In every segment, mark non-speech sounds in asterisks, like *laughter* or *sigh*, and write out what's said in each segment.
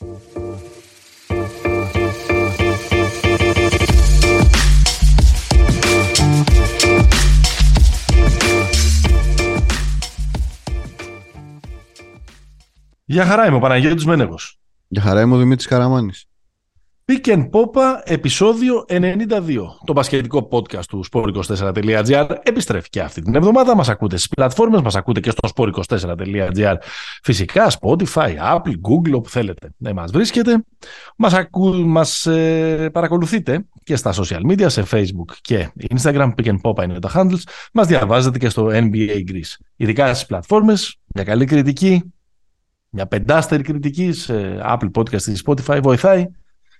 Γεια χαρά είμαι ο Παναγιώτης Μένεγος. Γεια χαρά είμαι ο Δημήτρης Καραμάνης. Pick and Popa, επεισόδιο 92. Το μπασκετικό podcast του sport24.gr επιστρέφει και αυτή την εβδομάδα. Μας ακούτε στις πλατφόρμες, μας ακούτε και στο sport24.gr. Φυσικά, Spotify, Apple, Google, όπου θέλετε να μας βρίσκετε. Μας, ακού, μας ε, παρακολουθείτε και στα social media, σε Facebook και Instagram. Pick and Popa είναι τα handles. Μας διαβάζετε και στο NBA Greece. Ειδικά στις πλατφόρμες, για καλή κριτική, μια πεντάστερη κριτική σε Apple Podcast ή Spotify βοηθάει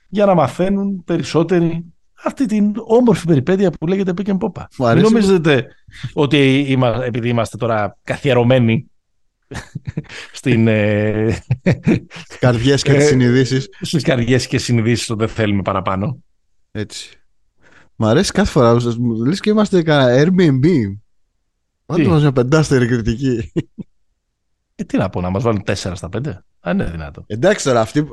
για να μαθαίνουν περισσότεροι αυτή την όμορφη περιπέτεια που λέγεται Pick and Popa. Μην νομίζετε ότι είμα, επειδή είμαστε τώρα καθιερωμένοι στην... Ε, στις καρδιές και τις ε, συνειδήσεις. Στις καρδιές και συνειδήσεις ότι δεν θέλουμε παραπάνω. Έτσι. Μ' αρέσει κάθε φορά. Λες και είμαστε Airbnb. Πάντα μας μια πεντάστερη κριτική. Ε, τι να πω, να μας βάλουν 4 στα 5. Αν είναι δυνατό. Εντάξει τώρα, αυτή.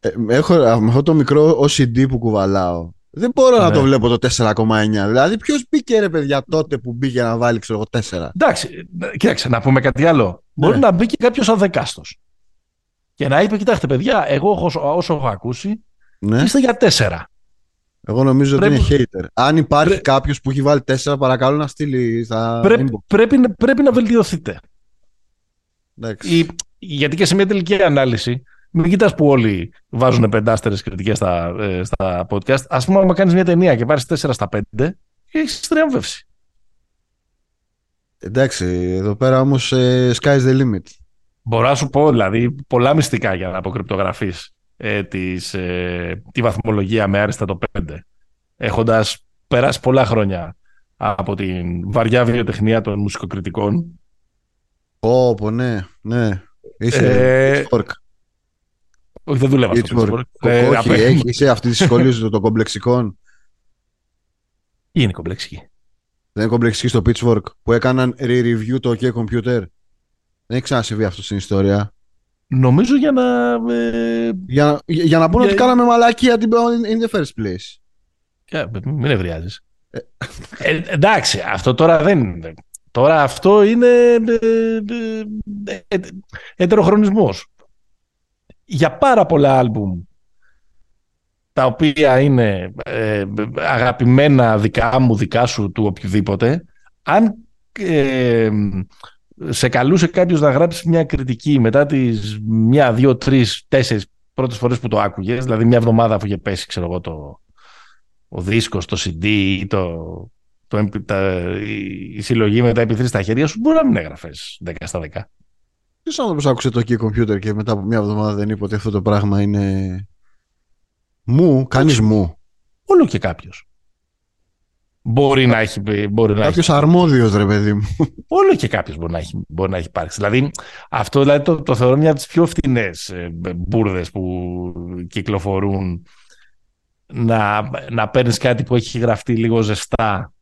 Ε, έχω με αυτό το μικρό OCD που κουβαλάω. Δεν μπορώ ναι. να το βλέπω το 4,9. Δηλαδή, ποιος μπήκε ρε παιδιά τότε που μπήκε να βάλει ξέρω, 4. Εντάξει, κοίταξε, να πούμε κάτι άλλο. Ναι. Μπορεί να μπήκε κάποιος αδεκάστος. Και να είπε: Κοιτάξτε, παιδιά, εγώ όσο έχω ακούσει, ναι. είστε για 4. Εγώ νομίζω πρέπει... ότι είναι hater. Αν υπάρχει Πρέ... κάποιος που έχει βάλει 4, παρακαλώ να στείλει στα. Πρέπει, πρέπει, πρέπει να βελτιωθείτε. Η, γιατί και σε μια τελική ανάλυση, μην κοιτάς που όλοι βάζουν πεντάστερες κριτικές στα, ε, στα podcast. Ας πούμε, αν κάνεις μια ταινία και πάρεις 4 στα 5, έχεις τριαμβεύσει. Εντάξει, εδώ πέρα όμως ε, sky's the limit. Μπορώ να σου πω, δηλαδή, πολλά μυστικά για να αποκρυπτογραφείς ε, της, ε, τη βαθμολογία με άριστα το 5. Έχοντας περάσει πολλά χρόνια από την βαριά βιοτεχνία των μουσικοκριτικών Πω, πω, ναι, ναι. Είσαι ε... pitchfork. Όχι, δεν δουλεύω στο pitchfork. Ε, όχι, έχει, είσαι αυτή τη σχολή των κομπλεξικών. Τι είναι κομπλεξική. Δεν είναι κομπλεξική στο pitchfork που έκαναν re-review το OK Computer. Δεν έχει ξανασυμβεί αυτό στην ιστορία. Νομίζω για να... Ε... Για, για, για να πούνε για... ότι κάναμε μαλακία in the first place. Yeah, μην ευριάζεις. Ε, ε, εντάξει, αυτό τώρα δεν είναι. Τώρα αυτό είναι ε, ε, ε, ετεροχρονισμός. Για πάρα πολλά άλμπουμ τα οποία είναι αγαπημένα δικά μου, δικά σου, του οποιοδήποτε, αν σε καλούσε κάποιος να γράψει μια κριτική μετά τις μια, δύο, τρεις, τέσσερις πρώτες φορές που το άκουγες, δηλαδή μια εβδομάδα αφού είχε πέσει, ξέρω εγώ, το, ο δίσκος, το CD ή το, το, τα, η συλλογή με τα MP3 στα χέρια σου, μπορεί να μην έγραφες 10 στα 10. Ποιος άνθρωπος άκουσε το key computer και μετά από μια εβδομάδα δεν είπε ότι αυτό το πράγμα είναι. Μου, κάνει μου. Όλο και κάποιος. Μπορεί να έχει. Μπορεί να κάποιος αρμόδιος, ρε παιδί μου. Όλο και κάποιος μπορεί να έχει, μπορεί να έχει υπάρξει. Δηλαδή, αυτό δηλαδή, το, το θεωρώ μια από τις πιο φθηνέ ε, μπουρδες που κυκλοφορούν. Να, να παίρνεις κάτι που έχει γραφτεί λίγο ζεστά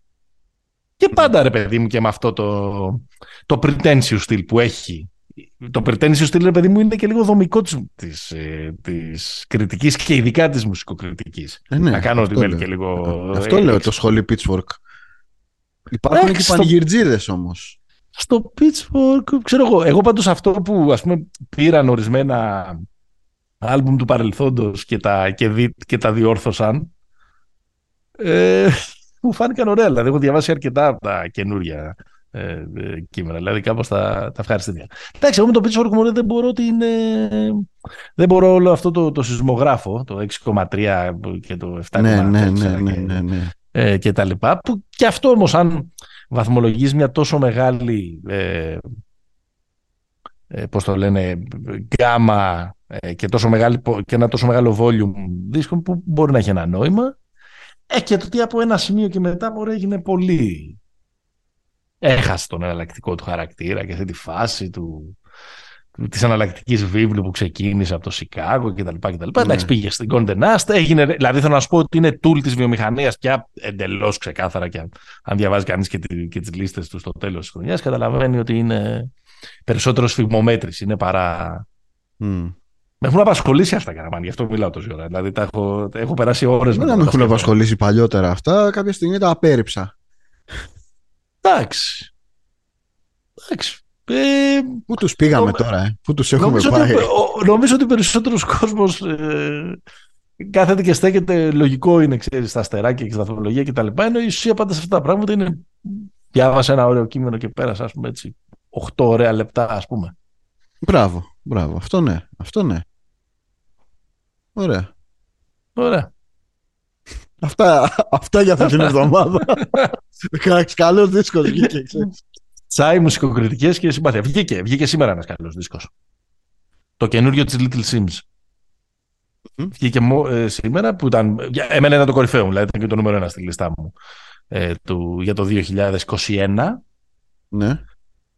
και πάντα ρε παιδί μου και με αυτό το, το pretentious στυλ που έχει. Το pretentious στυλ ρε παιδί μου είναι και λίγο δομικό της, της, ε, της κριτικής και ειδικά της μουσικοκριτικής. Ε, ναι, να κάνω ότι μέλη και λίγο... Αυτό λέω το σχολείο Pitchfork. Υπάρχουν και πανηγυρτζίδες όμως. Στο Pitchfork, ξέρω εγώ, εγώ πάντως αυτό που ας πούμε πήραν ορισμένα άλμπουμ του παρελθόντος και τα, και, δι, και τα διόρθωσαν, ε, μου φάνηκαν ωραία. Δηλαδή, έχω διαβάσει αρκετά από τα καινούργια ε, ε, κείμενα. Δηλαδή, κάπως τα, τα ευχαριστήθηκα. Εντάξει, εγώ με το Pitchfork μου δεν μπορώ την. δεν μπορώ όλο αυτό το, το σεισμογράφο, το 6,3 και το 7,4 ναι, ναι, ναι, ναι, ναι, ναι. Ε, και τα λοιπά. Που και αυτό όμως, αν βαθμολογείς μια τόσο μεγάλη. Ε, ε, πώς το λένε, γκάμα ε, και, τόσο μεγάλη, και ένα τόσο μεγάλο volume δίσκων που μπορεί να έχει ένα νόημα ε, και το τι από ένα σημείο και μετά μπορεί έγινε πολύ. Έχασε τον εναλλακτικό του χαρακτήρα και αυτή τη φάση του, της αναλλακτική βίβλου που ξεκίνησε από το Σικάγο κτλ. κτλ. Ναι. Εντάξει, πήγε στην Condé Nast. Έγινε, δηλαδή θέλω να σου πω ότι είναι tool της βιομηχανίας πια εντελώς ξεκάθαρα και αν διαβάζει κανείς και, τη, και τις λίστες του στο τέλος της χρονιάς καταλαβαίνει ότι είναι περισσότερος σφιγμομέτρηση, είναι παρά... Mm. Με έχουν απασχολήσει αυτά, Καραμάν, γι' αυτό μιλάω τόση ώρα. Δηλαδή, τα έχω, έχω περάσει ώρες με Δεν με έχουν απασχολήσει παλιότερα αυτά. Κάποια στιγμή τα απέρριψα. Εντάξει. Εντάξει. Ε, Πού τους πήγαμε τώρα, ε; Πού τους έχουμε νομίζω πάει; Ότι, νομίζω ότι περισσότερος κόσμος ε, κάθεται και στέκεται. Λογικό είναι, ξέρεις, στα αστεράκια και στα βαθμολογία κτλ. Ενώ η ουσία πάντα σε αυτά τα πράγματα είναι. Διάβασα ένα ωραίο κείμενο και πέρασα, ας πούμε έτσι. 8 ωραία λεπτά, ας πούμε. Μπράβο, μπράβο. Αυτό ναι. Αυτό ναι. Ωραία. Ωραία. Αυτά, αυτά για αυτή την εβδομάδα. Καλός δίσκος βγήκε. Τσάι, μουσικοκριτικές και συμπάθεια. Βγήκε, βγήκε σήμερα ένας καλός δίσκος. Το καινούριο της Little Sims. Βγήκε ε, σήμερα που ήταν. Για, εμένα ήταν το κορυφαίο μου, δηλαδή ήταν και το νούμερο ένα στη λίστα μου ε, του, για το 2021. Ναι.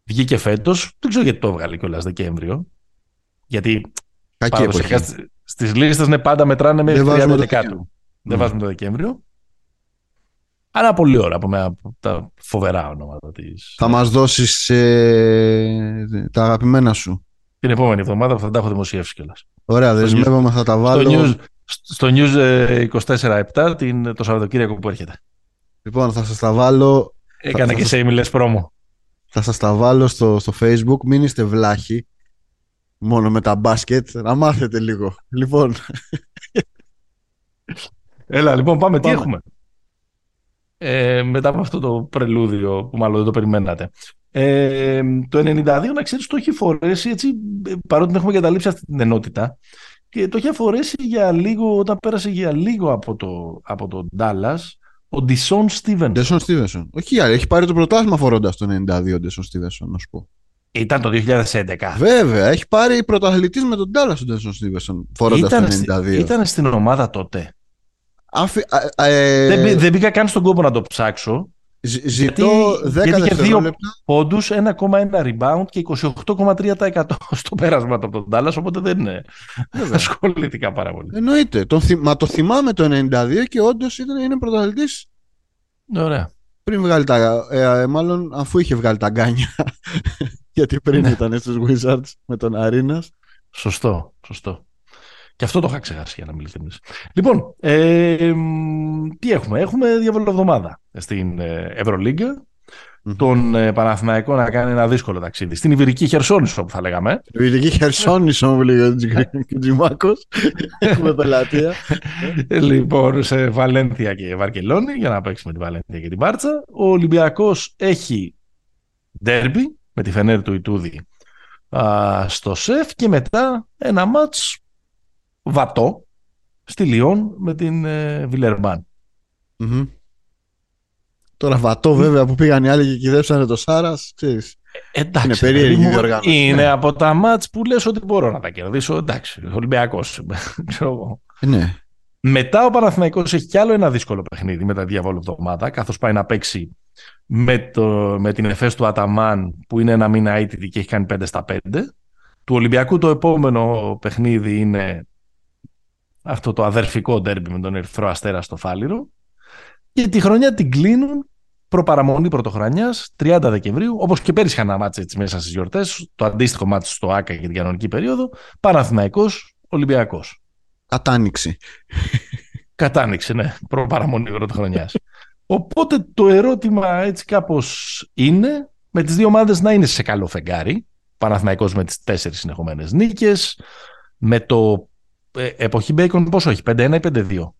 Βγήκε φέτος. Δεν ξέρω γιατί το έβγαλε κιόλας Δεκέμβριο. Γιατί παραδοσιακά στι λίστες ναι, πάντα μετράνε μέχρι 30 Δεκάτου. Δεν ναι. βάζουμε το Δεκέμβριο. Αλλά πολύ ώρα από, από τα φοβερά ονόματα τη. Θα μας δώσεις ε, τα αγαπημένα σου. Την επόμενη εβδομάδα που θα τα έχω δημοσιεύσει κιόλας. Ωραία, δεσμεύομαι, θα τα βάλω. Στο News, στο news 24-7 την, το Σαββατοκύριακο που έρχεται. Λοιπόν, θα σας τα βάλω. Έκανα θα, και σε email πρόμο. Θα σας τα βάλω στο, στο Facebook. Μην είστε βλάχοι μόνο με τα μπάσκετ. Να μάθετε λίγο. Λοιπόν. Έλα, λοιπόν, πάμε. Τι έχουμε; Ε, μετά από αυτό το πρελούδιο που μάλλον δεν το περιμένατε. Ε, το 92, να ξέρεις, το έχει φορέσει έτσι, παρότι έχουμε καταλήψει αυτή την ενότητα, και το έχει φορέσει για λίγο, όταν πέρασε για λίγο από το, από το Dallas, ο Ντισόν Στίβενσον. Ντισόν Στίβενσον. Όχι, έχει πάρει το πρωτάθλημα φορώντας το 92 ο Ντισόν Στίβενσον, να σου πω. Ήταν το 2011. Βέβαια, έχει πάρει πρωταθλητής με τον Dallas ο Ντισόν Στίβενσον φορώντας το 92. Ήταν στην ομάδα τότε. Αφι... Ε... Δεν, δεν μπήκα καν στον κόπο να το ψάξω. Ζητώ 10 γιατί είχε δύο πόντους, 1,1 rebound και 28,3% στο πέρασμα από τον Dallas, οπότε δεν είναι ασχολήθηκα πάρα πολύ. Εννοείται. Τον Μα το θυμάμαι το 92 και όντως είναι πρωταθλητής. Ωραία. Πριν βγάλει τα... Ε, ε, μάλλον αφού είχε βγάλει τα γκάνια. *laughs* γιατί πριν ναι. ήταν στους Wizards με τον Αρίνας. Σωστό, σωστό. Και αυτό το είχα ξεχάσει για να μιλήσουμε. Λοιπόν, ε, τι έχουμε; Έχουμε διαβολοβδομάδα στην ε, Ευρωλίγκα. Mm-hmm. Τον ε, Παναθηναϊκό να κάνει ένα δύσκολο ταξίδι. Στην Ιβυρική Χερσόνησο που θα λέγαμε. Στην Ιβυρική Χερσόνησο που λέει ο Τζιμάκος. Έχουμε πελατεία. λοιπόν, σε Βαλένθια και Βαρκελόνη για να παίξουμε τη Βαλένθια και την Πάρτσα. Ο Ολυμπιακός έχει ντέρμπι με τη Φενέρ του Ιτούδη στο ΣΕΦ και μετά ένα μάτς βατό στη Λιόν με την ε, βιλερμπαν Τώρα βατό βέβαια που πήγαν οι άλλοι και κυδέψανε το Σάρας, ξέρεις. Εντάξει, είναι περίεργη η διοργάνωση. Είναι από τα μάτς που λες ότι μπορώ να τα κερδίσω. Εντάξει, Ολυμπιακός. *laughs* ναι. Μετά ο Παναθηναϊκός έχει κι άλλο ένα δύσκολο παιχνίδι με τα διαβόλου εβδομάδα, καθώς πάει να παίξει με, το, με την εφές του Αταμάν που είναι ένα μήνα αίτητη και έχει κάνει 5 στα 5. Του Ολυμπιακού το επόμενο παιχνίδι είναι αυτό το αδερφικό ντέρμπι με τον Ερυθρό Αστέρα στο Φάληρο. Και τη χρονιά την κλείνουν προπαραμονή πρωτοχρονιάς 30 Δεκεμβρίου, όπως και πέρυσι είχαν ένα έτσι μέσα στις γιορτές, το αντίστοιχο μάτσο στο ΑΚΑ για την κανονική περίοδο. Παναθυμαϊκό Ολυμπιακός. Κατάνοιξη. Κατάνοιξη, ναι. Προπαραμονή πρωτοχρονιάς. Οπότε το ερώτημα έτσι κάπως είναι με τις δύο ομάδες να είναι σε καλό φεγγάρι. Παναθυμαϊκό με τις τέσσερις συνεχομένες νίκες. Με το ε, εποχή Bacon πόσο έχει, 5-1 ή 5-2.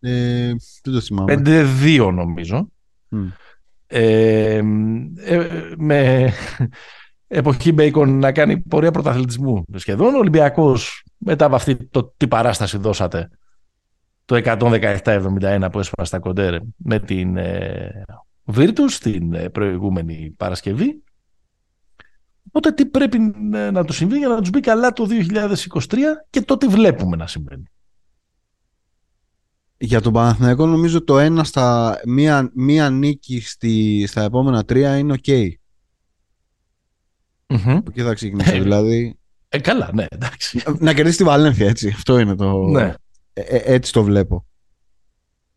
Ε, δεν το θυμάμαι. 5-2 νομίζω. Ε, ε, με εποχή Bacon να κάνει πορεία πρωταθλητισμού σχεδόν. Ο Ολυμπιακός μετά από αυτή το τι παράσταση δώσατε το 117-71 που έσπασε στα κοντέρ με την ε, Virtus την ε, προηγούμενη Παρασκευή Οπότε τι πρέπει να του συμβεί για να τους μπει καλά το 2023 και το τι βλέπουμε να συμβαίνει. Για τον Παναθηναϊκό νομίζω το ένα στα μία, μία νίκη στη, στα επόμενα τρία είναι OK. Okay. Mm-hmm. εκεί θα ξεκινήσει. Ε, δηλαδή... Ε, καλά, ναι, εντάξει. Να κερδίσει τη Βαλένθια, έτσι. Αυτό είναι το... Ναι. Ε, ε έτσι το βλέπω.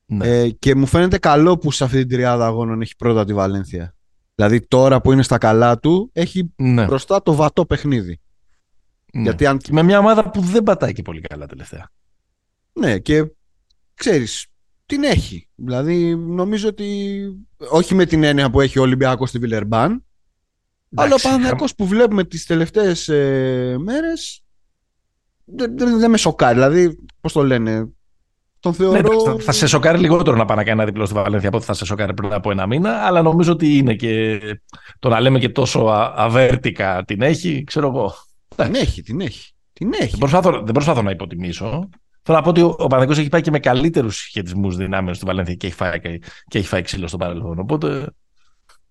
Ναι. Ε, και μου φαίνεται καλό που σε αυτή την τριάδα αγώνων έχει πρώτα τη Βαλένθια. Δηλαδή τώρα που είναι στα καλά του, έχει ναι. μπροστά το βατό παιχνίδι. Ναι. Γιατί αν... Με μια ομάδα που δεν πατάει και πολύ καλά τελευταία. Ναι, και ξέρεις, την έχει. Δηλαδή, νομίζω ότι όχι με την έννοια που έχει ο Ολυμπιακός στη Βιλερμπάν, αλλά ο Παναθηναϊκός που βλέπουμε τις τελευταίες ε, μέρες δεν, δεν, δεν με σοκάρει. Δηλαδή, πώς το λένε, τον θεωρώ... Ναι, θα, θα σε σοκάρει λιγότερο να πάει να κάνει ένα διπλό στη Βαλένθια από ότι θα σε σοκάρει πριν από ένα μήνα, αλλά νομίζω ότι είναι και το να λέμε και τόσο α- αβέρτικα την έχει, ξέρω εγώ. Την έχει, την έχει. Την έχει. Δεν προσπαθώ, δεν προσπαθώ να υποτιμήσω. Θέλω να πω ότι ο, ο Παναγιώτης έχει πάει και με καλύτερους σχετισμούς δυνάμεων στη Βαλένθια και έχει φάει, και, και έχει φάει ξύλο στο παρελθόν. Οπότε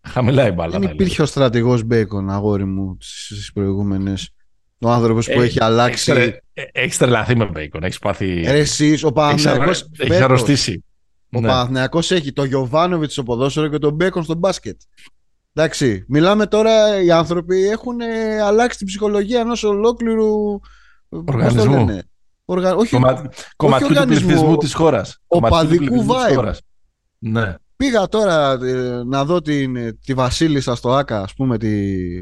χαμηλά η μπάλα. Δεν θα υπήρχε ο στρατηγός Μπέικον, αγόρι μου, στι προηγούμενες. Ο άνθρωπος που Ε, έχει αλλάξει. έλεγα. Έχεις τρελαθεί με μπέικον. Έχεις πάθει. Ρε εσείς, ο Παναθηναϊκός Έχεις φέτος, αρρωστήσει. Ο Ναι. Παναθηναϊκός έχει το Γιωβάνοβιτς στο ποδόσφαιρο και τον Μπέικον στο μπάσκετ. Εντάξει, μιλάμε τώρα, οι άνθρωποι έχουν ε, αλλάξει την ψυχολογία ενός ολόκληρου πώς το Οργανισμού. λένε, Οργα... Όχι, Κομμα... Κομματιού του οργανισμού, πληθυσμού της χώρας. οπαδικού vibe. Ναι. πήγα τώρα ε, να δω την, τη Βασίλισσα στο ΆΚΑ, ας πούμε, τη,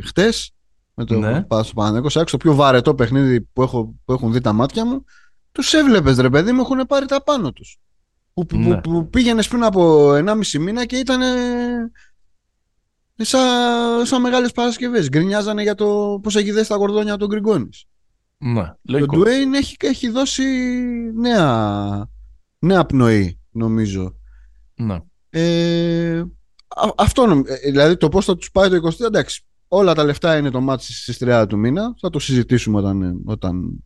χτες, με το Ναι. ναι. στο Παναθηναϊκός Σάξ, το πιο βαρετό παιχνίδι που, έχω, που έχουν δει τα μάτια μου, τους έβλεπες ρε παιδί μου, έχουν πάρει τα πάνω τους. Που, που, Ναι. που, που πήγαινες πριν από 1,5 μήνα και ήταν σαν, σαν μεγάλες Παρασκευές. Γκρινιάζανε για το πώς έχει δέσει τα κορδόνια τον Γκριγκόνης. ναι. Το Λογικό. Ντουέιν έχει, έχει δώσει νέα, νέα πνοή, νομίζω. Ναι. Ε, α- αυτό νομ- ε, δηλαδή το πώς θα τους πάει το 23 εντάξει όλα τα λεφτά είναι το μάτι στις 30 του μήνα θα το συζητήσουμε όταν, ε, όταν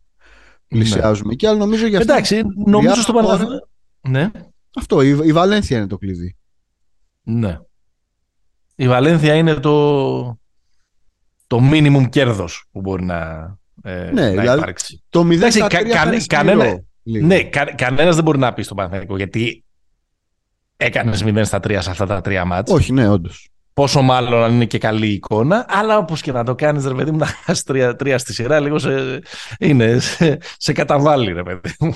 πλησιάζουμε και αλλά νομίζω για αυτό, Ναι. Εντάξει, νομίζω στο τώρα- Παναθηναϊκό. Ναι. αυτό η, η Βαλένθια είναι το κλειδί Ναι. Η Βαλένθια είναι το, το minimum κέρδος που μπορεί να, ε, Ναι, να δηλαδή, υπάρξει. το 0 Εντάξει, στα κα- 3 κανε- θα είναι σκληρό, κανένα- λίγο. Ναι, κα, κανένας δεν μπορεί να πει στο Παναθηναϊκό γιατί έκανες 0 στα 3 σε αυτά τα τρία μάτς. όχι ναι όντως Πόσο μάλλον αν είναι και καλή εικόνα, αλλά όπως και να το κάνεις ρε παιδί μου να χάσεις τρία, τρία στη σειρά λίγο σε, είναι, σε, σε καταβάλει ρε παιδί μου.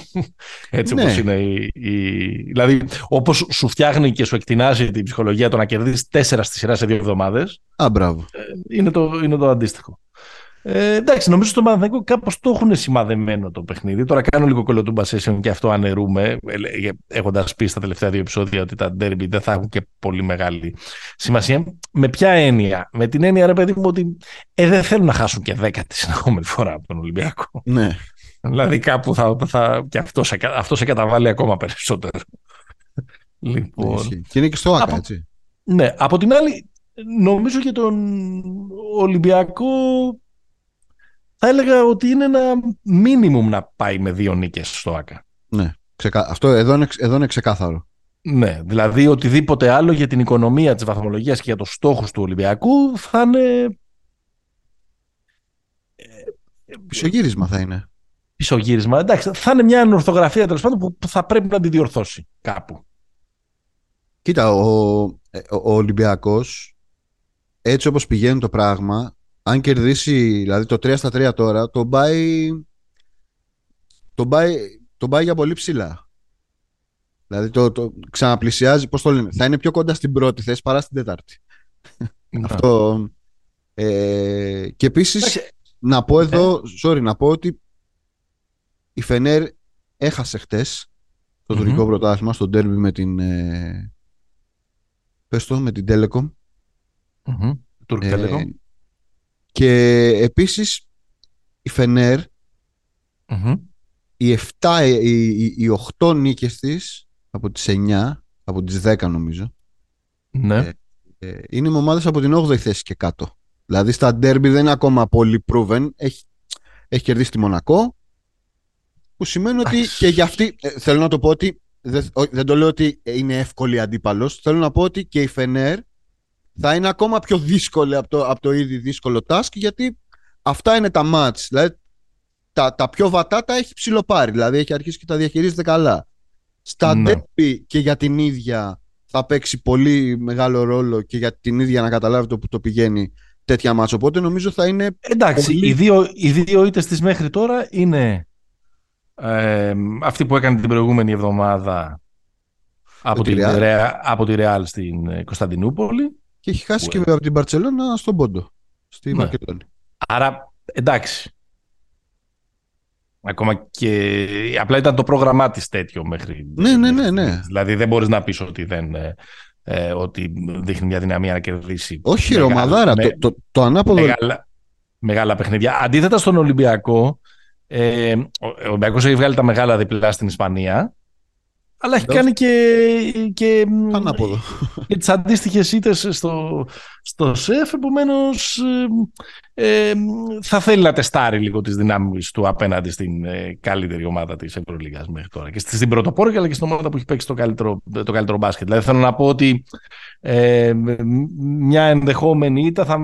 Έτσι Ναι. όπως είναι η, η- Δηλαδή όπως σου φτιάχνει και σου εκτινάζει την ψυχολογία το να κερδίσεις τέσσερα στη σειρά σε δύο εβδομάδες α μπράβο είναι το, είναι το αντίστοιχο. Ε, εντάξει, νομίζω στο Παναθηναϊκό κάπως το έχουν σημαδεμένο το παιχνίδι. Τώρα κάνω λίγο κολοτούμπα session και αυτό αναιρούμε, έχοντας πει στα τελευταία δύο επεισόδια ότι τα derby δεν θα έχουν και πολύ μεγάλη σημασία. Με ποια έννοια, με την έννοια ρε παιδί μου ότι ε, δεν θέλουν να χάσουν και δέκατη συνεχόμενη φορά από τον Ολυμπιακό. ναι δηλαδή κάπου θα, θα και αυτό σε, αυτό σε καταβάλει ακόμα περισσότερο. λοιπόν, ισχύει. και είναι και στο ΆΚΑ Από- έτσι ναι, από την άλλη, νομίζω για τον Ολυμπιακό θα έλεγα ότι είναι ένα μίνιμουμ να πάει με δύο νίκες στο ΆΚΑ. ναι. Ξεκα... αυτό εδώ είναι, εδώ είναι ξεκάθαρο Ναι, δηλαδή οτιδήποτε άλλο για την οικονομία της βαθμολογίας και για τους στόχους του Ολυμπιακού θα είναι πισωγύρισμα θα είναι πισωγύρισμα. Εντάξει, θα είναι μια ανορθογραφία τέλος πάντων που που θα πρέπει να τη διορθώσει κάπου. Κοίτα, ο, ε, ο, ο Ολυμπιακός έτσι όπως πηγαίνει το πράγμα αν κερδίσει δηλαδή το 3 στα 3 τώρα τον πάει τον πάει, τον πάει για πολύ ψηλά. Δηλαδή το, το ξαναπλησιάζει πώς το λένε θα είναι πιο κοντά στην πρώτη θέση παρά στην τέταρτη αυτό ε, και επίσης Εντάξει, να πω εδώ sorry να πω ότι η Φενέρ έχασε χτες το Μμμ. τουρκικό πρωτάθλημα στο ντέρμπι με την ε, πες το, με την Telecom. Μμμ, Τουρκ Ε, Telecom. Και επίσης η Φενέρ Μμμ. οι 7, οι, οι, οι 8 νίκες της από τις 9 από τις 10 νομίζω Ναι. Ε, ε, είναι με ομάδες από την 8η θέση και κάτω δηλαδή στα ντέρμπι δεν είναι ακόμα πολύ proven έχει, έχει κερδίσει τη Μονακό που σημαίνει ότι Εντάξει. και για αυτή ε, θέλω να το πω ότι δεν, όχι, δεν το λέω ότι είναι εύκολη αντίπαλος θέλω να πω ότι και η Φενέρ θα είναι ακόμα πιο δύσκολη από το, από το ήδη δύσκολο task γιατί αυτά είναι τα match δηλαδή τα, τα πιο βατά τα έχει ψηλοπάρει δηλαδή έχει αρχίσει και τα διαχειρίζεται καλά στα Ναι. derby και για την ίδια θα παίξει πολύ μεγάλο ρόλο και για την ίδια να καταλάβει το που το πηγαίνει τέτοια μάτς οπότε νομίζω θα είναι Εντάξει, Πολύ- οι δύο, οι δύο ήττες της μέχρι τώρα είναι ε, αυτή που έκανε την προηγούμενη εβδομάδα από, τη τη, Real. Ρεα- από τη Ρεάλ στην ε, Κωνσταντινούπολη. Και έχει χάσει Που και από την Μπαρτσελώνα στον Πόντο στη Ναι. Μακεδόνη Άρα, εντάξει. Ακόμα και απλά ήταν το πρόγραμμά της τέτοιο μέχρι. Ναι, ναι, ναι. ναι. Δηλαδή δεν μπορείς να πεις ότι, δεν, ε, ε, ότι δείχνει μια δυναμία να κερδίσει. Όχι, Ρωμαδάρα. Με, το, το, το ανάποδο. Μεγάλα, μεγάλα παιχνίδια. Αντίθετα στον Ολυμπιακό, ε, ο Ολυμπιακός έχει βγάλει τα μεγάλα διπλά στην Ισπανία. Αλλά έχει κάνει και, και, Ανάποδο. και τις αντίστοιχες ήττες στο, στο ΣΕΦ, επομένως ε, θα θέλει να τεστάρει λίγο τις δυνάμεις του απέναντι στην ε, καλύτερη ομάδα της Ευρωλίγας μέχρι τώρα. Και στην πρωτοπόρη αλλά και στην ομάδα που έχει παίξει το καλύτερο, το καλύτερο μπάσκετ. Δηλαδή θέλω να πω ότι ε, μια ενδεχόμενη ήττα θα,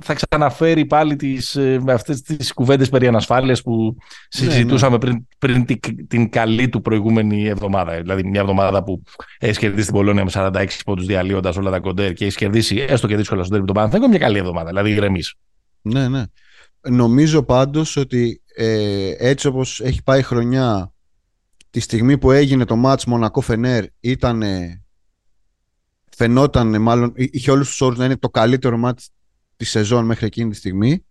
θα ξαναφέρει πάλι τις, ε, αυτές τις κουβέντες περί ανασφάλειας που συζητούσαμε ναι, ναι. πριν, πριν την, την καλή του προηγούμενη εβδομάδα. Δηλαδή μια εβδομάδα που έχει κερδίσει την Πολώνια με 46 πόντους διαλύοντας όλα τα κοντέρ και έχει κερδίσει έστω και δύσκολα στον τέρμι τον Παναθηναϊκό, μια καλή εβδομάδα. Δηλαδή ηρεμείς. Ναι, ναι. Νομίζω πάντως ότι ε, έτσι όπως έχει πάει η χρονιά, τη στιγμή που έγινε το μάτς Μονακό Φενέρ ήταν. Φαινόταν, μάλλον, είχε όλους τους όρους να είναι το καλύτερο μάτς της σεζόν μέχρι εκείνη τη στιγμη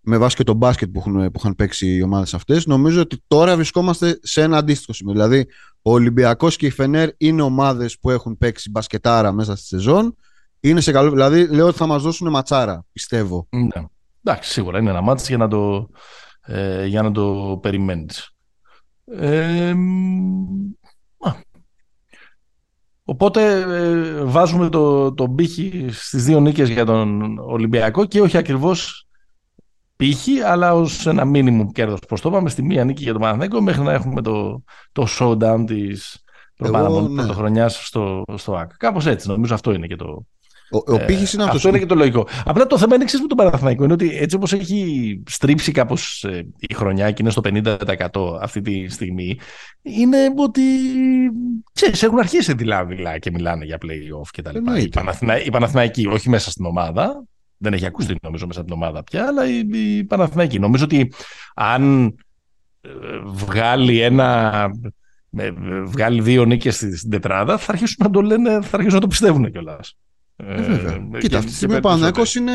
με βάση και το μπάσκετ που, έχουν, που είχαν παίξει οι ομάδες αυτές. Νομίζω ότι τώρα βρισκόμαστε σε ένα αντίστοιχο σημείο. Δηλαδή, ο Ολυμπιακός και η Φενέρ είναι ομάδες που έχουν παίξει μπασκετάρα μέσα στη σεζόν. Είναι σε καλό. Δηλαδή, λέω ότι θα μας δώσουν ματσάρα, πιστεύω. Ναι. Εντάξει, σίγουρα είναι ένα μάτσο για να το, ε, για να το περιμένεις. Ε, οπότε ε, βάζουμε το, το πύχη στις δύο νίκες για τον Ολυμπιακό και όχι ακριβώς πύχη, αλλά ως ένα μήνυμο κέρδος. Πώς το είπαμε, στη μία νίκη για τον Παναθηναϊκό μέχρι να έχουμε το, το showdown της πρωτοχρονιά ναι. στο, στο ΑΚ. Κάπως έτσι, νομίζω αυτό είναι και το. Ο, ο ε, πύχης είναι αυτός είναι και το λογικό. Απλά το θέμα είναι εξή με τον Παναθηναϊκό. Είναι ότι έτσι όπως έχει στρίψει κάπως ε, η χρονιά και είναι στο 50% αυτή τη στιγμή, είναι ότι ξέρεις, έχουν αρχίσει δειλά-δειλά και μιλάνε για playoff κτλ. Οι, Παναθηνα... οι Παναθηναϊκοί, όχι μέσα στην ομάδα, δεν έχει ακουστεί νομίζω μέσα την ομάδα πια, αλλά η, η Παναθηναϊκή. Νομίζω ότι αν ε, βγάλει ένα βγάλει δύο νίκες στην τετράδα θα αρχίσουν να το λένε, θα αρχίσουν να το πιστεύουν κιόλας. Ε, ε, Κοίτα, αυτή τη στιγμή ο Παναθηναϊκός είναι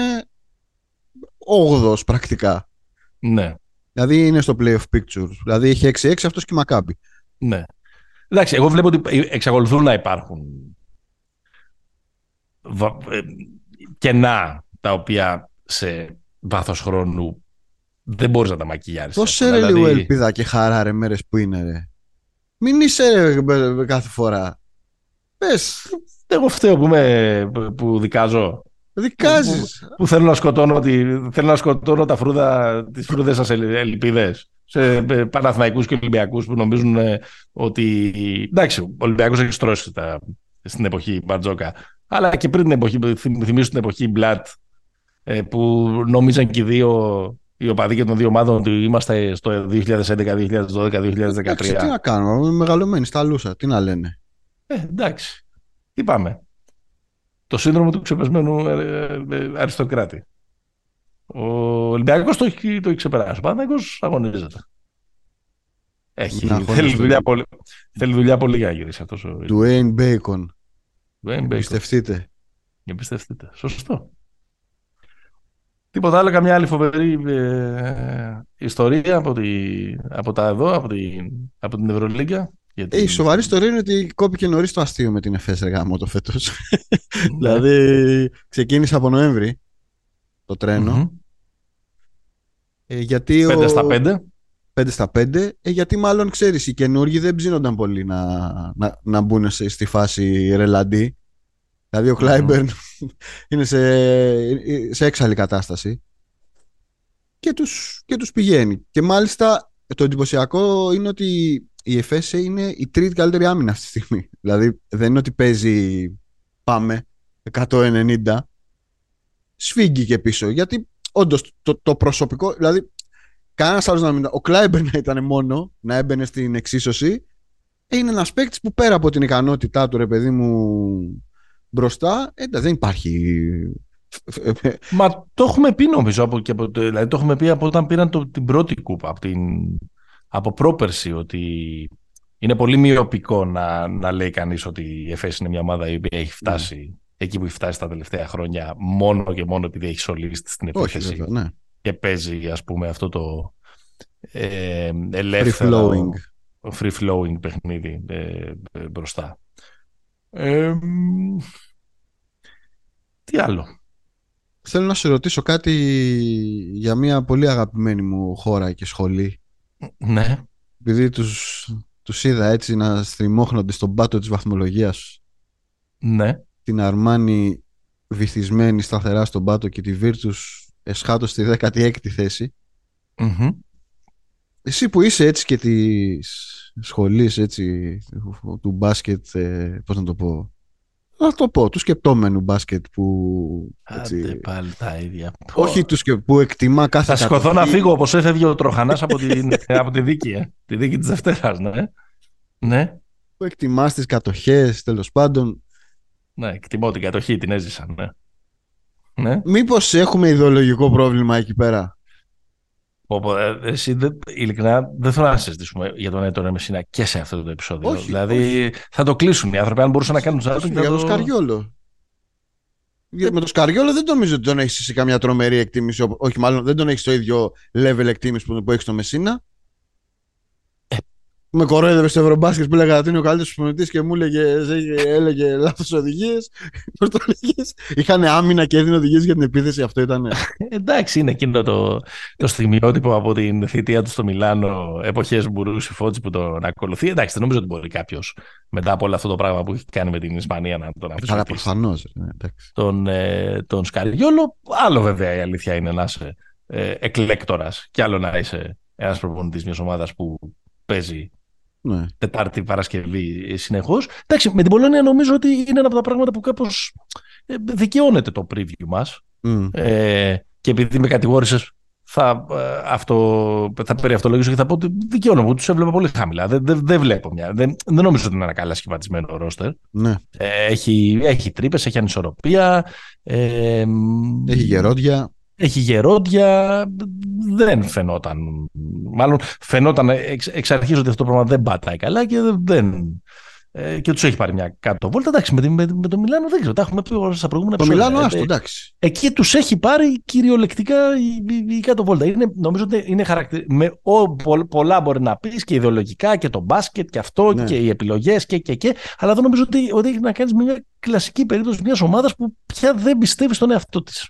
8 πρακτικά. Ναι. Δηλαδή είναι στο playoff picture. Δηλαδή έχει 6-6 αυτός και η Μακάμπη. Ναι. Εντάξει, εγώ βλέπω ότι εξακολουθούν να υπάρχουν ε, κενά τα οποία σε βάθος χρόνου δεν μπορείς να τα μακιγιάρει. Δώσε ρε λίγο δηλαδή- ελπίδα και χαρά ρε μέρες που είναι ρε. Μην είσαι ρε κάθε φορά. Πες. Εγώ φταίω που, είμαι, που δικάζω. Δικάζεις. Που, που, θέλω, να σκοτώνω τη, θέλω να σκοτώνω τα φρούδα, τις φρούδες σας ελπίδες σε ε, Παναθηναϊκούς και Ολυμπιακούς που νομίζουν ε, ότι... Εντάξει, ο Ολυμπιακός έχει στρώσει τα, στην εποχή Μπαρτζόκα. Αλλά και πριν την εποχή, θυμίζω την εποχή Μπλατ ε, που νόμιζαν και οι δύο οι οπαδοί και των δύο ομάδων ότι είμαστε στο 2011, 2012, 2013. τι να κάνουμε, μεγαλωμένοι στα λούσα, τι να λένε. Ε, εντάξει. Τι πάμε. Το σύνδρομο του ξεπεσμένου ε, ε, αριστοκράτη. Ο Ολυμπιακός το έχει, το έχει ξεπεράσει. Ο Παναγιώ αγωνίζεται. Έχει, θέλει, δουλειά πολύ, θέλει δουλειά πολύ για να γυρίσει αυτός ο. Dwayne Bacon. Εμπιστευτείτε. Εμπιστευτείτε. Σωστό. Τίποτα άλλο, καμιά άλλη φοβερή ε, ιστορία από, τη, από τα εδώ, από, τη, από την Ευρωλίγκα. Γιατί... Ε, η σοβαρή ιστορία είναι ότι κόπηκε νωρίς το αστείο με την ΕΦΕΣ γάμο το φέτος. δηλαδή ξεκίνησε από Νοέμβρη το τρένο. Ε, γιατί 5 ο... στα 5. 5 στα 5, ε, γιατί μάλλον ξέρεις οι καινούργοι δεν ψήνονταν πολύ να, να, να μπουν σε, στη φάση ρελαντή. Δηλαδή ο Κλάιμπερν *laughs* είναι σε, σε έξαλλη κατάσταση και τους, και τους πηγαίνει. Και μάλιστα το εντυπωσιακό είναι ότι η ΕΦΕΣ είναι η τρίτη καλύτερη άμυνα αυτή τη στιγμή. *laughs* Δηλαδή δεν είναι ότι παίζει πάμε 190 σφίγγει και πίσω γιατί όντως το, το προσωπικό δηλαδή Κανένας άλλος να μην. Ο Κλάιμπερ να ήταν μόνο, να έμπαινε στην εξίσωση. Είναι ένας παίκτης που πέρα από την ικανότητά του, ρε παιδί μου, μπροστά, ε, δεν υπάρχει. Μα το έχουμε πει νομίζω από, και από, δηλαδή το έχουμε πει από όταν πήραν το, την πρώτη κούπα από, την, από πρόπερση ότι είναι πολύ μειοπικό να, να λέει κανείς ότι η ΕΦΕΣ είναι μια ομάδα η οποία έχει φτάσει mm. εκεί που έχει φτάσει τα τελευταία χρόνια μόνο και μόνο επειδή έχει σωλήσει στην επίθεση. ναι και παίζει ας πούμε αυτό το ε, ελεύθερο, Free flowing. free flowing παιχνίδι ε, ε, μπροστά. Ε, μ, τι άλλο; Θέλω να σε ρωτήσω κάτι για μια πολύ αγαπημένη μου χώρα και σχολή. Ναι. Επειδή τους, τους είδα έτσι να στριμώχνονται στον πάτο της βαθμολογίας. Ναι. Την Αρμάνη βυθισμένη σταθερά στον πάτο και τη Virtus εσχάτως στη 16η θέση. Μμμ. Εσύ που είσαι έτσι και της σχολής έτσι του μπάσκετ, ε, πώς να το πω, να το πω, τους σκεπτόμενου μπάσκετ που έτσι, Άντε πάλι τα ίδια. όχι τους σκε, που εκτιμά κάθε Θα σηκωθώ να κατοχή. φύγω όπως έφευγε ο Τροχανάς από, την, *laughs* από τη δίκη. Ε. Τη δίκη της Δευτέρας, ναι. Ναι. που εκτιμά τις κατοχές τέλος πάντων Ναι, εκτιμώ την κατοχή, την έζησα, ναι. Ναι. μήπως έχουμε ιδεολογικό πρόβλημα εκεί πέρα; Όπω, ε, εσύ, δεν- ειλικρινά, δεν θέλω να συζητήσουμε για τον Έτο Μεσίνα και σε αυτό το επεισόδιο. Όχι, δηλαδή, θα το κλείσουν οι άνθρωποι. Αν μπορούσαν να κάνουν ζάρτο. για το Σκαριόλο γιατί με το Σκαριόλο δεν νομίζω ότι τον έχεις σε καμιά τρομερή εκτίμηση ό- όχι μάλλον δεν τον έχεις στο ίδιο level εκτίμηση που, που έχεις στο Μεσίνα με κορόιδευε στο Ευρωμπάσκετ που έλεγα ότι είναι ο καλύτερος προπονητής και μου έλεγε, έλεγε λάθος οδηγίες. *laughs* Πώς το έλεγε. Είχαν άμυνα και έδινε οδηγίες για την επίθεση. Αυτό ήταν. *laughs* Εντάξει, είναι εκείνο το, το στιγμιότυπο από την θητεία του στο Μιλάνο, εποχές Μπουρούση Φώτση που τον ακολουθεί. Εντάξει, δεν νομίζω ότι μπορεί κάποιος μετά από όλο αυτό το πράγμα που έχει κάνει με την Ισπανία να τον αφήσει Καλά, πίσω. προφανώς. τον, ε, τον Σκαριόλο. Άλλο βέβαια η αλήθεια είναι να είσαι ε, εκλέκτορας και άλλο να είσαι ένας προπονητής μιας ομάδας που παίζει Ναι. Τετάρτη Παρασκευή συνεχώς. Εντάξει, με την Πολωνία νομίζω ότι είναι ένα από τα πράγματα που κάπως ε, δικαιώνεται το preview μας. Μμ. Ε, και επειδή με κατηγόρησες θα, ε, αυτό, θα περιαυτολογήσω και θα πω ότι δικαιώνομαι, τους έβλεπα πολύ χαμηλά. Δεν, δεν, δεν βλέπω μια. Δεν, δεν νομίζω ότι είναι ένα καλά σχηματισμένο ρόστερ. ναι. Ε, έχει, έχει τρύπες, έχει ανισορροπία. Ε, Έχει γερόντια. Έχει γερόντια, δεν φαινόταν. Μάλλον φαινόταν εξ, εξ αρχής ότι αυτό το πράγμα δεν πατάει καλά και δεν. Ε, και τους έχει πάρει μια κάτω βόλτα. Εντάξει, με, τη- με, με το Μιλάνο δεν ξέρω. Τα έχουμε πει όλα στα προηγούμενα Το επεισόδια. Μιλάνο, Ε, άστο, ε, εντάξει. Εκεί τους έχει πάρει κυριολεκτικά η, η, η κάτω βόλτα. Είναι, νομίζω ότι είναι χαρακτηρι... με ο, πο- πολλά μπορεί να πεις και ιδεολογικά και το μπάσκετ και αυτό Ναι. και οι επιλογές και, και, και. Αλλά δεν νομίζω ότι, ότι έχει να κάνεις με μια κλασική περίπτωση μιας ομάδας που πια δεν πιστεύει στον εαυτό της.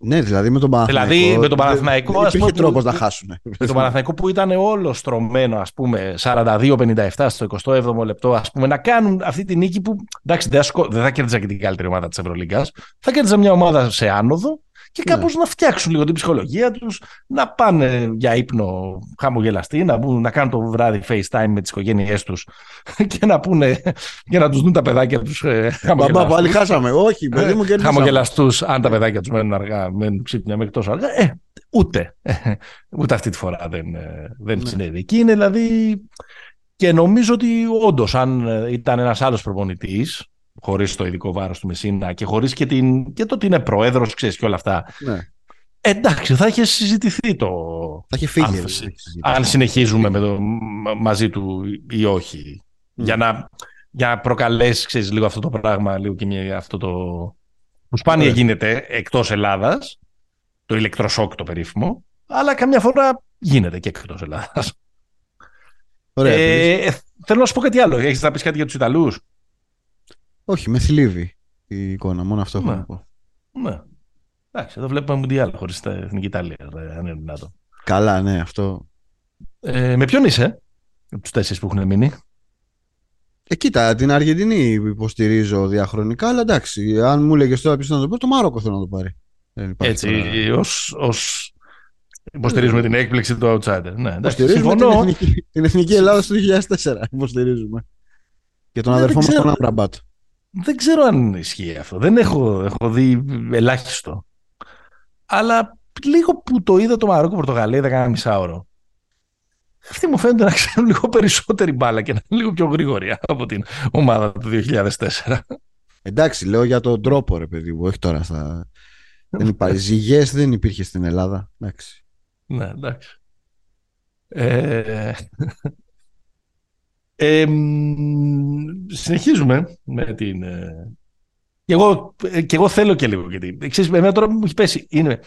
Ναι, δηλαδή με τον Παναθηναϊκό. Δηλαδή, με τον δεν- Παναθηναϊκό, Δεν ας υπήρχε πούμε, τρόπος που- να χάσουν. Με τον Παναθηναϊκό που ήταν όλο στρωμένο, ας πούμε, 42-57 στο 27ο λεπτό, ας πούμε, να κάνουν αυτή τη νίκη που, εντάξει, δεν θα, σκο- δεν θα κέρδιζα και την καλύτερη ομάδα της Ευρωλίγκας, θα κέρδιζα μια ομάδα σε άνοδο και Ναι. κάπως να φτιάξουν λίγο την ψυχολογία τους, να πάνε για ύπνο χαμογελαστοί, να, μπουν, να κάνουν το βράδυ FaceTime με τις οικογένειές τους *laughs* και να πούνε, και να τους δουν τα παιδάκια τους ε, Μπαμπά, χαμογελαστούς. πάλι χάσαμε. Όχι, παιδί μου, κερδίσαμε. Χαμογελαστούς, αν τα παιδάκια τους μένουν αργά, μένουν ξύπνια μέχρι τόσο αργά. Ε, ούτε. *laughs* ούτε αυτή τη φορά δεν, ε, δεν Ναι. συνέβη. Εκεί είναι δηλαδή. Και νομίζω ότι όντως, αν ε, ήταν ένας άλλος προπονητής, χωρίς το ειδικό βάρος του Μεσίνα και χωρίς και, την, και το ότι είναι πρόεδρο, ξέρεις και όλα αυτά. Ναι. Εντάξει, θα είχε συζητηθεί το. Θα είχε φύγει. Αν- δηλαδή, θα είχε συζητήσει. Αν συνεχίζουμε με το, μα- μαζί του ή όχι. Μμ. Για να, για να προκαλέσει ξέρεις, λίγο αυτό το πράγμα, λίγο και μια, αυτό το. που σπάνια Ωραία. γίνεται εκτός Ελλάδας, το ηλεκτροσόκ το περίφημο, αλλά καμιά φορά γίνεται και εκτός Ελλάδας. Ωραία. Ε, επίσης. ε, θέλω να σου πω κάτι άλλο. Έχεις να πεις κάτι για τους Ιταλούς; Όχι, με θλίβει η εικόνα. Μόνο αυτό έχω Ναι. να πω. Ναι. Εντάξει, εδώ βλέπουμε Μουντιάλ χωρίς την εθνική Ιταλία. ε, Αν είναι δυνατό. Καλά, ναι, αυτό. Ε, με ποιον είσαι, από τους τέσσερις που έχουν μείνει; Ε, κοίτα, την Αργεντινή υποστηρίζω διαχρονικά, αλλά εντάξει, αν μου έλεγες τώρα ποιος να το πω, το Μάροκο θέλω να το πάρει. Δεν υπάρχει Έτσι, τώρα. ως, ως υποστηρίζουμε την έκπληξη του outsider. Ναι, εντάξει, Υποστηρίζουμε την συμφωνώ. εθνική, την εθνική Ελλάδα του 2004. Υποστηρίζουμε. Και τον Ναι, αδερφό δεν μας ξέρω. τον Αμπραμπάτ. Δεν ξέρω αν ισχύει αυτό. Δεν έχω, έχω δει ελάχιστο. Αλλά λίγο που το είδα το Μαρόκο Πορτογαλία, είδα κάνα μισάωρο. Αυτοί μου φαίνονται να ξέρουν λίγο περισσότερη μπάλα και να είναι λίγο πιο γρήγορη από την ομάδα του 2004. Εντάξει, λέω για τον τρόπο, ρε παιδί μου, όχι τώρα στα. δεν υπάρχει. Ζυγές δεν υπήρχε στην Ελλάδα. Εντάξει. Ναι, εντάξει. Ε, ε, μ, συνεχίζουμε με την... ε, Και εγώ, ε, και εγώ θέλω και λίγο γιατί. Ξέρεις, εμένα τώρα μου έχει πέσει. Είναι.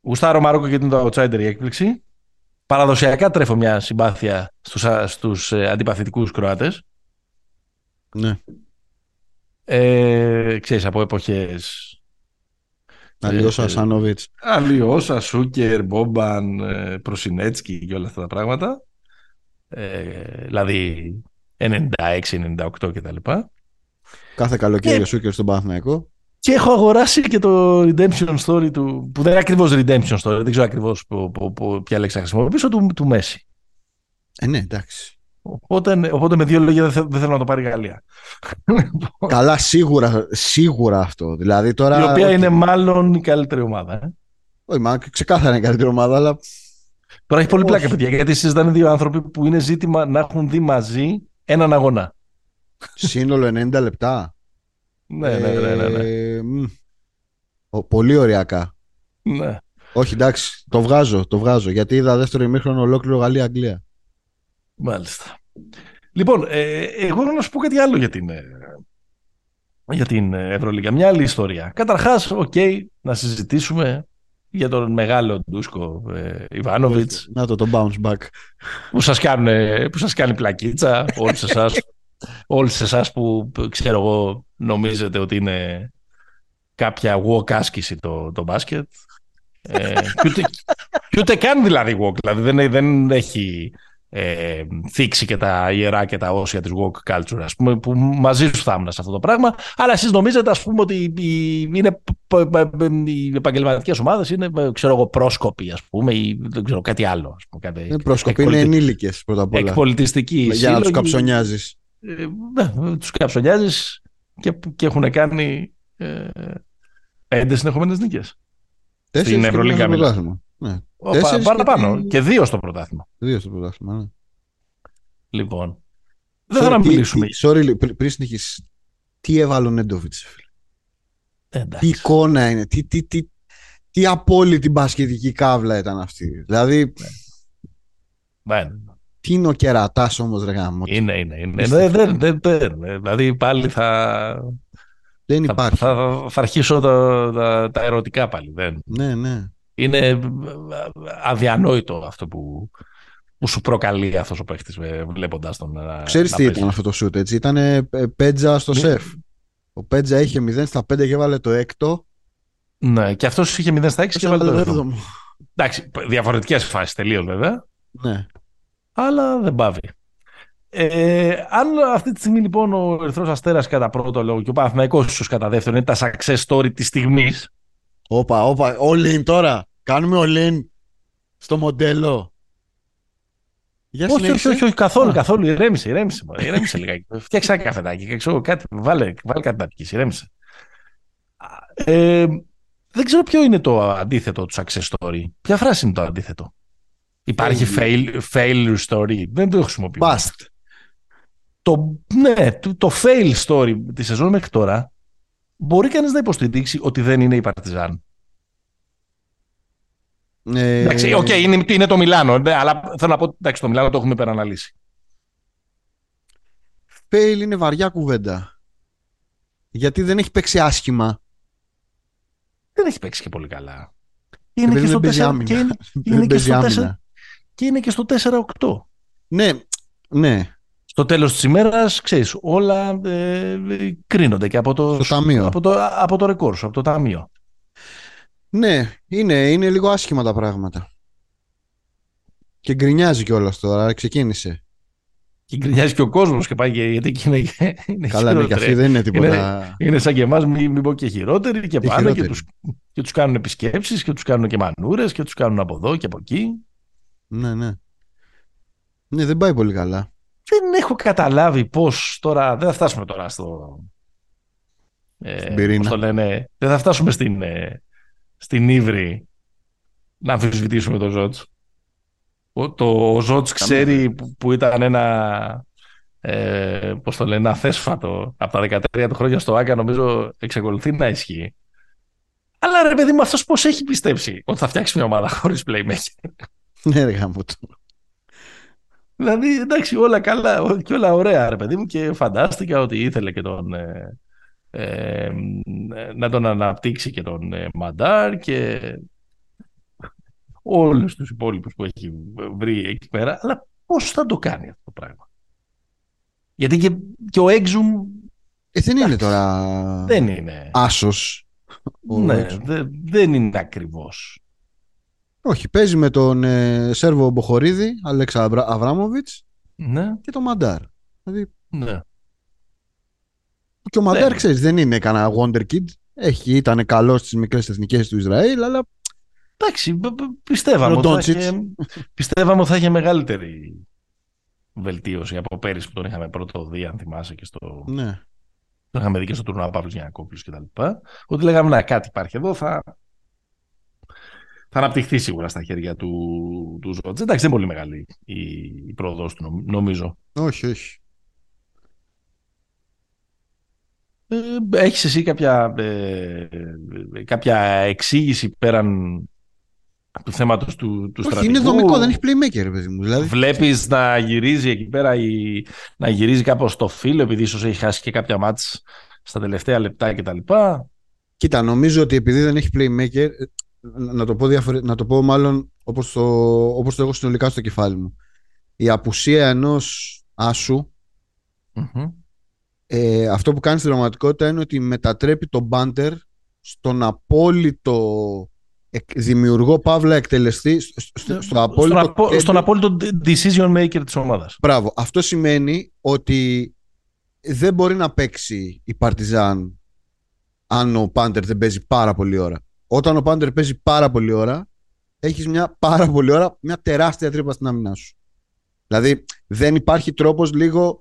Γουστάρω Μάροκο γιατί είναι το outsider η έκπληξη. παραδοσιακά τρέφω μια συμπάθεια στους, στους ε, αντιπαθητικούς Κροάτες. Ναι. Ε, ξέρεις, από εποχές... Αλλιώς ε, Σάνοβιτς. Αλλιώς, Σούκερ, Μπόμπαν, ε, Προσινέτσκι και όλα αυτά τα πράγματα. Ε, δηλαδή 96, 98 κτλ. Κάθε καλοκαίρι ο Σούκερ στον Παναθηναϊκό. Και έχω αγοράσει και το redemption story του, που δεν είναι ακριβώς redemption story, δεν ξέρω ακριβώς ποια λέξη θα χρησιμοποιήσω, του, του Μέση. Ε, ναι, εντάξει. Οπότε, οπότε με δύο λόγια δεν, δεν θέλω να το πάρει η Γαλλία. Καλά, σίγουρα, σίγουρα αυτό. Δηλαδή, τώρα... Η οποία είναι μάλλον η καλύτερη ομάδα. Ε; Όχι, μα ξεκάθαρα είναι η καλύτερη ομάδα, αλλά. Τώρα έχει πολύ Όχι. πλάκα, παιδιά, γιατί συζητάνε δύο άνθρωποι που είναι ζήτημα να έχουν δει μαζί έναν αγώνα. Σύνολο 90 λεπτά. ναι, ναι, ναι. ναι, ναι. Ε, πολύ οριακά. Ναι. Όχι, εντάξει, το βγάζω, το βγάζω. Γιατί είδα δεύτερο ημίχρονο ολόκληρο Γαλλία-Αγγλία. Μάλιστα. Λοιπόν, ε, εγώ να σου πω κάτι άλλο για την, ε, για την Ευρωλίγα. Μια άλλη ιστορία. Καταρχάς, OK, okay, να συζητήσουμε για τον μεγάλο Ντούσκο ε, Ιβάνοβιτς. Να το, το bounce back. Που σας, κάνουν, που σας κάνει πλακίτσα, όλους εσάς, *laughs* όλους εσάς που, ξέρω εγώ, νομίζετε ότι είναι κάποια walk άσκηση το, το μπάσκετ. ε, και, ούτε, και ούτε καν δηλαδή walk, δηλαδή δεν, δεν έχει ε, θίξει και τα ιερά και τα όσια της woke culture, ας πούμε, που μαζί σου θα ήμουν σε αυτό το πράγμα. Αλλά εσείς νομίζετε, ας πούμε, ότι οι, είναι, οι επαγγελματικές ομάδες είναι, ξέρω εγώ, πρόσκοποι, ας πούμε, ή δεν ξέρω, κάτι άλλο. Ας πούμε, κάτι, είναι πρόσκοποι, εκπολιτι... είναι ενήλικες πρώτα απ' όλα. Εκπολιτιστικοί. Για σύλλογοι, να τους καψονιάζεις. Ε, ναι, τους καψονιάζεις και, και έχουν κάνει ε, πέντε συνεχόμενες νίκες. Τέσσερις στην Ευρωλίγκα ναι. Πα, παραπάνω. Και... και δύο στο πρωτάθλημα. Δύο στο πρωτάθλημα, ναι. Λοιπόν. Δεν θα να μιλήσουμε. Τι, sorry, πριν συνεχίσεις. Τι έβαλε ο Νέντοβιτς, Τι εικόνα είναι. Τι, τι, τι, τι απόλυτη μπασκετική κάβλα ήταν αυτή. Δηλαδή. Ναι. Τι είναι ο κερατάς όμως, ρε γάμο. Είναι, είναι. είναι. Δεν, δεν, δεν, δεν. Δηλαδή πάλι θα. Δεν υπάρχει. Θα, θα, θα αρχίσω τα, τα, τα ερωτικά πάλι. Δεν. Ναι, ναι είναι αδιανόητο αυτό που, που σου προκαλεί αυτός ο παίχτης βλέποντας τον. Ξέρεις τι ήταν αυτό το σουτ, έτσι; Ήταν πέτζα στο ναι. σεφ. Ο Πέτζα είχε 0 στα 5 και έβαλε το έκτο. Ναι, και αυτός είχε 0 στα 6 και έβαλε το 7. Εντάξει, διαφορετικές φάσεις τελείως βέβαια. Ναι. Αλλά δεν πάβει. Ε, αν αυτή τη στιγμή λοιπόν ο Ερυθρός Αστέρας κατά πρώτο λόγο και ο Παναθηναϊκός ίσως κατά δεύτερο είναι τα success story της στιγμής. Όπα, όπα, all in τώρα. Κάνουμε all in στο μοντέλο. Για όχι, όχι, όχι, όχι, καθόλου, καθόλου. Ηρέμησε, ηρέμησε. ηρέμησε λιγάκι. Φτιάξε ένα καφεδάκι. Ξέρω, κάτι, βάλε, βάλε κάτι να πιείς, ηρέμησε. Ε, δεν ξέρω ποιο είναι το αντίθετο του success story. Ποια φράση είναι το αντίθετο; Υπάρχει fail, failure story. Δεν το χρησιμοποιώ. Bust. Το, ναι, το, το fail story τη σεζόν μέχρι τώρα μπορεί κανείς να υποστηρίξει ότι δεν είναι η Παρτιζάν. Ε... Εντάξει, okay, είναι, είναι το Μιλάνο, ναι, αλλά θέλω να πω ότι το Μιλάνο το έχουμε υπεραναλύσει. Φέιλ είναι βαριά κουβέντα. Γιατί δεν έχει παίξει άσχημα. Δεν έχει παίξει και πολύ καλά. Είναι και, στο 4, και, είναι, είναι και στο 4, και είναι και στο 4-8. Ναι, ναι. Στο τέλος της ημέρας, ξέρεις, όλα ε, κρίνονται και από το, Από το, από το ρεκόρ σου, από το ταμείο. Ναι, είναι, είναι λίγο άσχημα τα πράγματα. Και γκρινιάζει κιόλας τώρα, ξεκίνησε. Και γκρινιάζει και ο κόσμος και πάει γιατί είναι, είναι Καλά, ναι, και αυτοί δεν είναι τίποτα. Είναι, είναι σαν και εμάς, μην, μην πω και χειρότεροι και, και πάνε και του και τους κάνουν επισκέψεις και τους κάνουν και μανούρες και τους κάνουν από εδώ και από εκεί. Ναι, ναι. Ναι, δεν πάει πολύ καλά. Δεν έχω καταλάβει πώς τώρα. Δεν θα φτάσουμε τώρα στο. Ε, πώς το λένε, δεν θα φτάσουμε στην, ε, στην Ήβρη να αμφισβητήσουμε τον Ζότς. Ο, το, ο Ζότς ξέρει που, ήταν ένα ε, πώς το λένε, ένα θέσφατο από τα 13 του χρόνια στο Άκα νομίζω εξακολουθεί να ισχύει. Αλλά ρε παιδί μου αυτός πώς έχει πιστέψει ότι θα φτιάξει μια ομάδα χωρίς playmaker. Ναι ρε γάμο Δηλαδή εντάξει όλα καλά και όλα ωραία ρε παιδί μου και φαντάστηκα ότι ήθελε και τον... Ε, ε, να τον αναπτύξει και τον ε, Μαντάρ και όλους τους υπόλοιπους που έχει βρει εκεί πέρα, αλλά πώς θα το κάνει αυτό το πράγμα; Γιατί και, και ο Έξουμ... Ε, δεν είναι τώρα δεν είναι. άσος. ο Ναι, Exum. δε- δεν είναι ακριβώς. Όχι, παίζει με τον ε, Σέρβο Μποχορίδη, Αλέξα Αβρα- Αβράμοβιτς Ναι, και τον Μαντάρ. Δηλαδή, ναι. και ο Μαντάρ, είναι. ξέρεις, δεν είναι κανένα wonder kid. Έχει, ήταν καλός στις μικρές εθνικές του Ισραήλ, αλλά Εντάξει, π- π- πιστεύαμε Ο ότι, θα Ντόντσιτς. είχε, πιστεύαμε ότι θα είχε μεγαλύτερη βελτίωση από πέρυσι που τον είχαμε πρώτο δει, αν θυμάσαι, και στο, ναι. τον είχαμε δει και στο τουρνουά Παύλος Γιανακόπουλος και τα λοιπά. Ότι λέγαμε, να, κάτι υπάρχει εδώ, θα, θα αναπτυχθεί σίγουρα στα χέρια του, του Ζώτζ. Εντάξει, δεν είναι πολύ μεγάλη η, η πρόοδος του, νομ- νομίζω. Όχι, όχι. Ε, έχεις εσύ κάποια, ε, κάποια εξήγηση πέραν του θέματος του, του όχι, στρατηγού; είναι δομικό, δεν έχει playmaker, ρε παιδί μου. Δηλαδή, Βλέπεις να γυρίζει εκεί πέρα ή να γυρίζει κάπως στο φύλλο επειδή ίσως έχει χάσει και κάποια μάτς στα τελευταία λεπτά κτλ. Κοίτα, νομίζω ότι επειδή δεν έχει playmaker, ε, να να το πω, διαφορε... να το πω μάλλον όπως το, όπως το έχω συνολικά στο κεφάλι μου. Η απουσία ενός άσου, Μμμ. ε, αυτό που κάνει στην πραγματικότητα είναι ότι μετατρέπει τον μπάντερ στον απόλυτο εκ- δημιουργό παύλα εκτελεστή, στο, στο, στο απόλυτο στον, απο- κέντρο. στον απόλυτο decision maker της ομάδας. Μπράβο. Αυτό σημαίνει ότι δεν μπορεί να παίξει η Παρτιζάν αν ο Πάντερ δεν παίζει πάρα πολύ ώρα. Όταν ο Πάντερ παίζει πάρα πολύ ώρα, έχεις μια πάρα πολύ ώρα, μια τεράστια τρύπα στην άμυνά σου. Δηλαδή δεν υπάρχει τρόπος λίγο...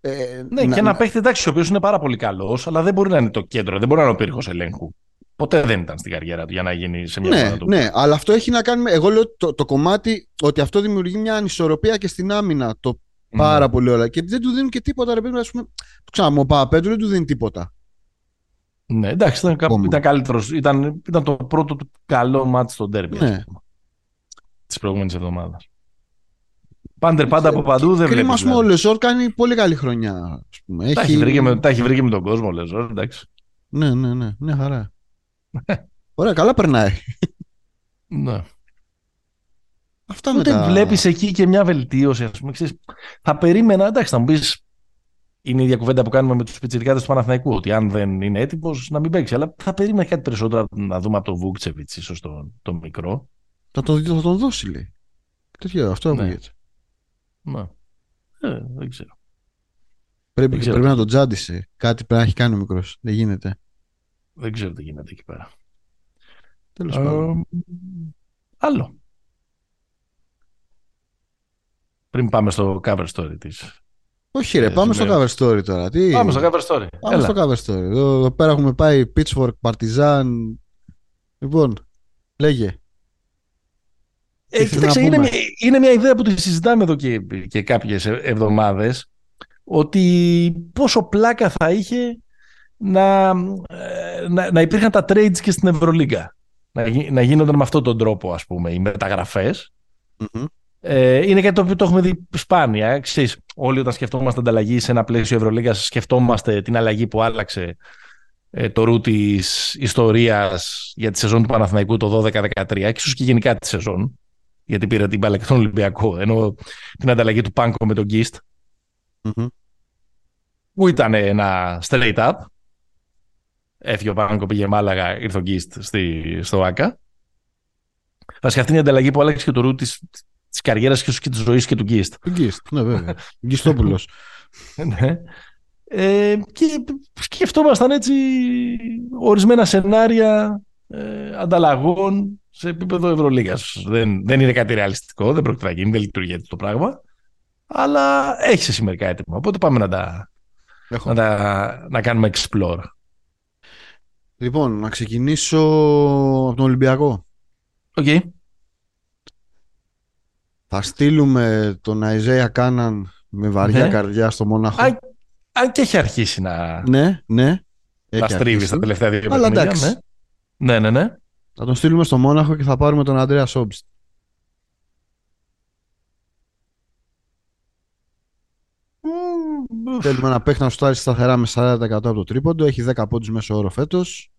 Ε, Ναι, και ένα παίχτη εντάξει, ο οποίος είναι πάρα πολύ καλός, αλλά δεν μπορεί να είναι το κέντρο, δεν μπορεί να είναι ο πύργος ελέγχου. Ποτέ δεν ήταν στην καριέρα του για να γίνει σε μια Ναι, ομάδα του. ναι, αλλά αυτό έχει να κάνει με. Εγώ λέω το, το κομμάτι ότι αυτό δημιουργεί μια ανισορροπία και στην άμυνα το Ναι. πάρα πολύ ώρα. Και δεν του δίνουν και τίποτα, ρε παιδί μου. ας πούμε, Το ξανά, ο Παπαπέτρου δεν του δίνει τίποτα. Ναι, εντάξει, ήταν, κάπου- Ακόμα. ήταν καλύτερος. Ήταν, ήταν το πρώτο του καλό μάτι στο ντέρμπι Ναι. της προηγούμενης εβδομάδας. Πάντερ πάντα από παντού δεν Κρίμα, βλέπεις. ας πούμε, ο Λεζόρ κάνει πολύ καλή χρονιά. Ας πούμε. Τα έχει, βρει και με, τα έχει βρει και με τον κόσμο, λες, ωραία, εντάξει. Ναι, ναι, ναι, μια χαρά. Ωραία, καλά περνάει. Ναι. Αυτά με Οπότε τα... βλέπεις εκεί και μια βελτίωση, ας πούμε, ξέρεις, θα περίμενα, εντάξει, θα μου πεις, είναι η ίδια κουβέντα που κάνουμε με τους πιτσιρικάδες του Παναθηναϊκού, ότι αν δεν είναι έτοιμος να μην παίξει, αλλά θα περίμενα κάτι περισσότερο να δούμε από τον Βούκτσεβιτς, ίσως τον, τον μικρό. Θα, το, θα τον δώσει, λέει. Τέτοιο, αυτό Ναι. ακούγεται. Ναι. Ε, δεν ξέρω. Πρέπει, Δεν ξέρω. πρέπει να τον τζάντισε. Κάτι πρέπει να έχει κάνει ο μικρός. Δεν γίνεται. Δεν ξέρω τι γίνεται εκεί πέρα. Τέλος πάντων. Ε, άλλο. Πριν πάμε στο cover story της. Όχι, ρε, ε, πάμε στο ζούμε. cover story τώρα. Τι... Πάμε στο cover story. Πάμε Έλα. στο cover story. Εδώ, εδώ πέρα έχουμε πάει Pitchfork, Partizan. Λοιπόν, λέγε. Ε, Τι θες κοίταξε, να είναι, πούμε; μια- είναι μια ιδέα που τη συζητάμε εδώ και, και κάποιες ε- εβδομάδες ότι πόσο πλάκα θα είχε να, ε, να, να υπήρχαν τα trades και στην Ευρωλίγκα. Να, γι- να γίνονταν με αυτόν τον τρόπο, ας πούμε, οι μεταγραφές. Μμμ. Ε, είναι κάτι το οποίο το έχουμε δει σπάνια. ε. Ξέρεις, όλοι όταν σκεφτόμαστε ανταλλαγή σε ένα πλαίσιο Ευρωλίγκας σκεφτόμαστε την αλλαγή που άλλαξε ε, το ρου της ιστορίας για τη σεζόν του Παναθηναϊκού το 12-13 και ίσως και γενικά τη σεζόν γιατί πήρε την μπάλα και τον Ολυμπιακό ενώ την ανταλλαγή του Πάνκο με τον Γκίστ Μμμ. που ήταν ένα straight up έφυγε ο Πάνκο, πήγε Μάλαγα, ήρθε ο Γκίστ στη, στο ΆΚΑ Βασικά αυτή είναι η ανταλλαγή που άλλαξε και το ρου της, της καριέρας και ίσως και της ζωής και του Γκίστ Του Γκίστ, ναι βέβαια. *laughs* Γκιστόπουλος. Ναι. Ε, και σκεφτόμασταν έτσι ορισμένα σενάρια ε, ανταλλαγών σε επίπεδο Ευρωλίγας. Δεν, δεν είναι κάτι ρεαλιστικό, δεν πρόκειται να γίνει, δεν λειτουργεί έτσι το πράγμα. Αλλά έχει εσύ μερικά έτοιμα. Οπότε πάμε να τα, Έχω. να τα να κάνουμε explore. Λοιπόν, να ξεκινήσω από τον Ολυμπιακό. Οκ. Θα στείλουμε τον Αϊζέα Κάναν με βαριά Ναι. καρδιά στο Μόναχο. Α, Αν και έχει αρχίσει να, Ναι, ναι. να Έχει στρίβει αρχίσει. στα τελευταία δύο Αλλά παιχνίδια. εντάξει. Ναι. ναι, ναι, ναι. Θα τον στείλουμε στο Μόναχο και θα πάρουμε τον Αντρέας Όμπστ. Μμμ, Θέλουμε ένα παίχτη να σουτάρει σταθερά με 40% από το τρίποντο. Έχει 10 πόντους μέσο όρο φέτος.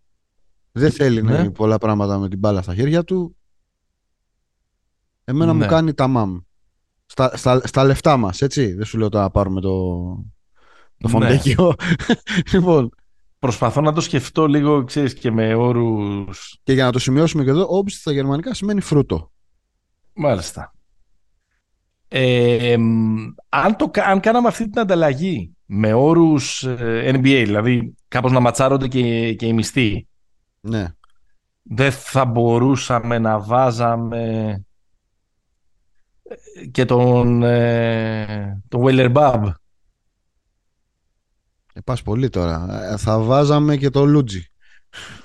Δεν θέλει να Ναι. γίνει πολλά πράγματα με την μπάλα στα χέρια του. Εμένα Ναι. μου κάνει τα μαμ. Στα, στα, στα λεφτά μας, έτσι. Δεν σου λέω τώρα να πάρουμε το, το Ναι. φοντέκιο. *laughs* λοιπόν, Προσπαθώ να το σκεφτώ λίγο, ξέρεις, και με όρους... και για να το σημειώσουμε και εδώ, όμπι στα γερμανικά σημαίνει φρούτο. Μάλιστα. Ε, εμ, αν, το, κα- αν κάναμε αυτή την ανταλλαγή με όρους ε, NBA, δηλαδή κάπως να ματσάρονται και, και οι μισθοί, Ναι. δεν θα μπορούσαμε να βάζαμε ε, και τον, ε, τον Weller Bab. Ε, πας πολύ τώρα. Ε, θα βάζαμε και το Λούτζι.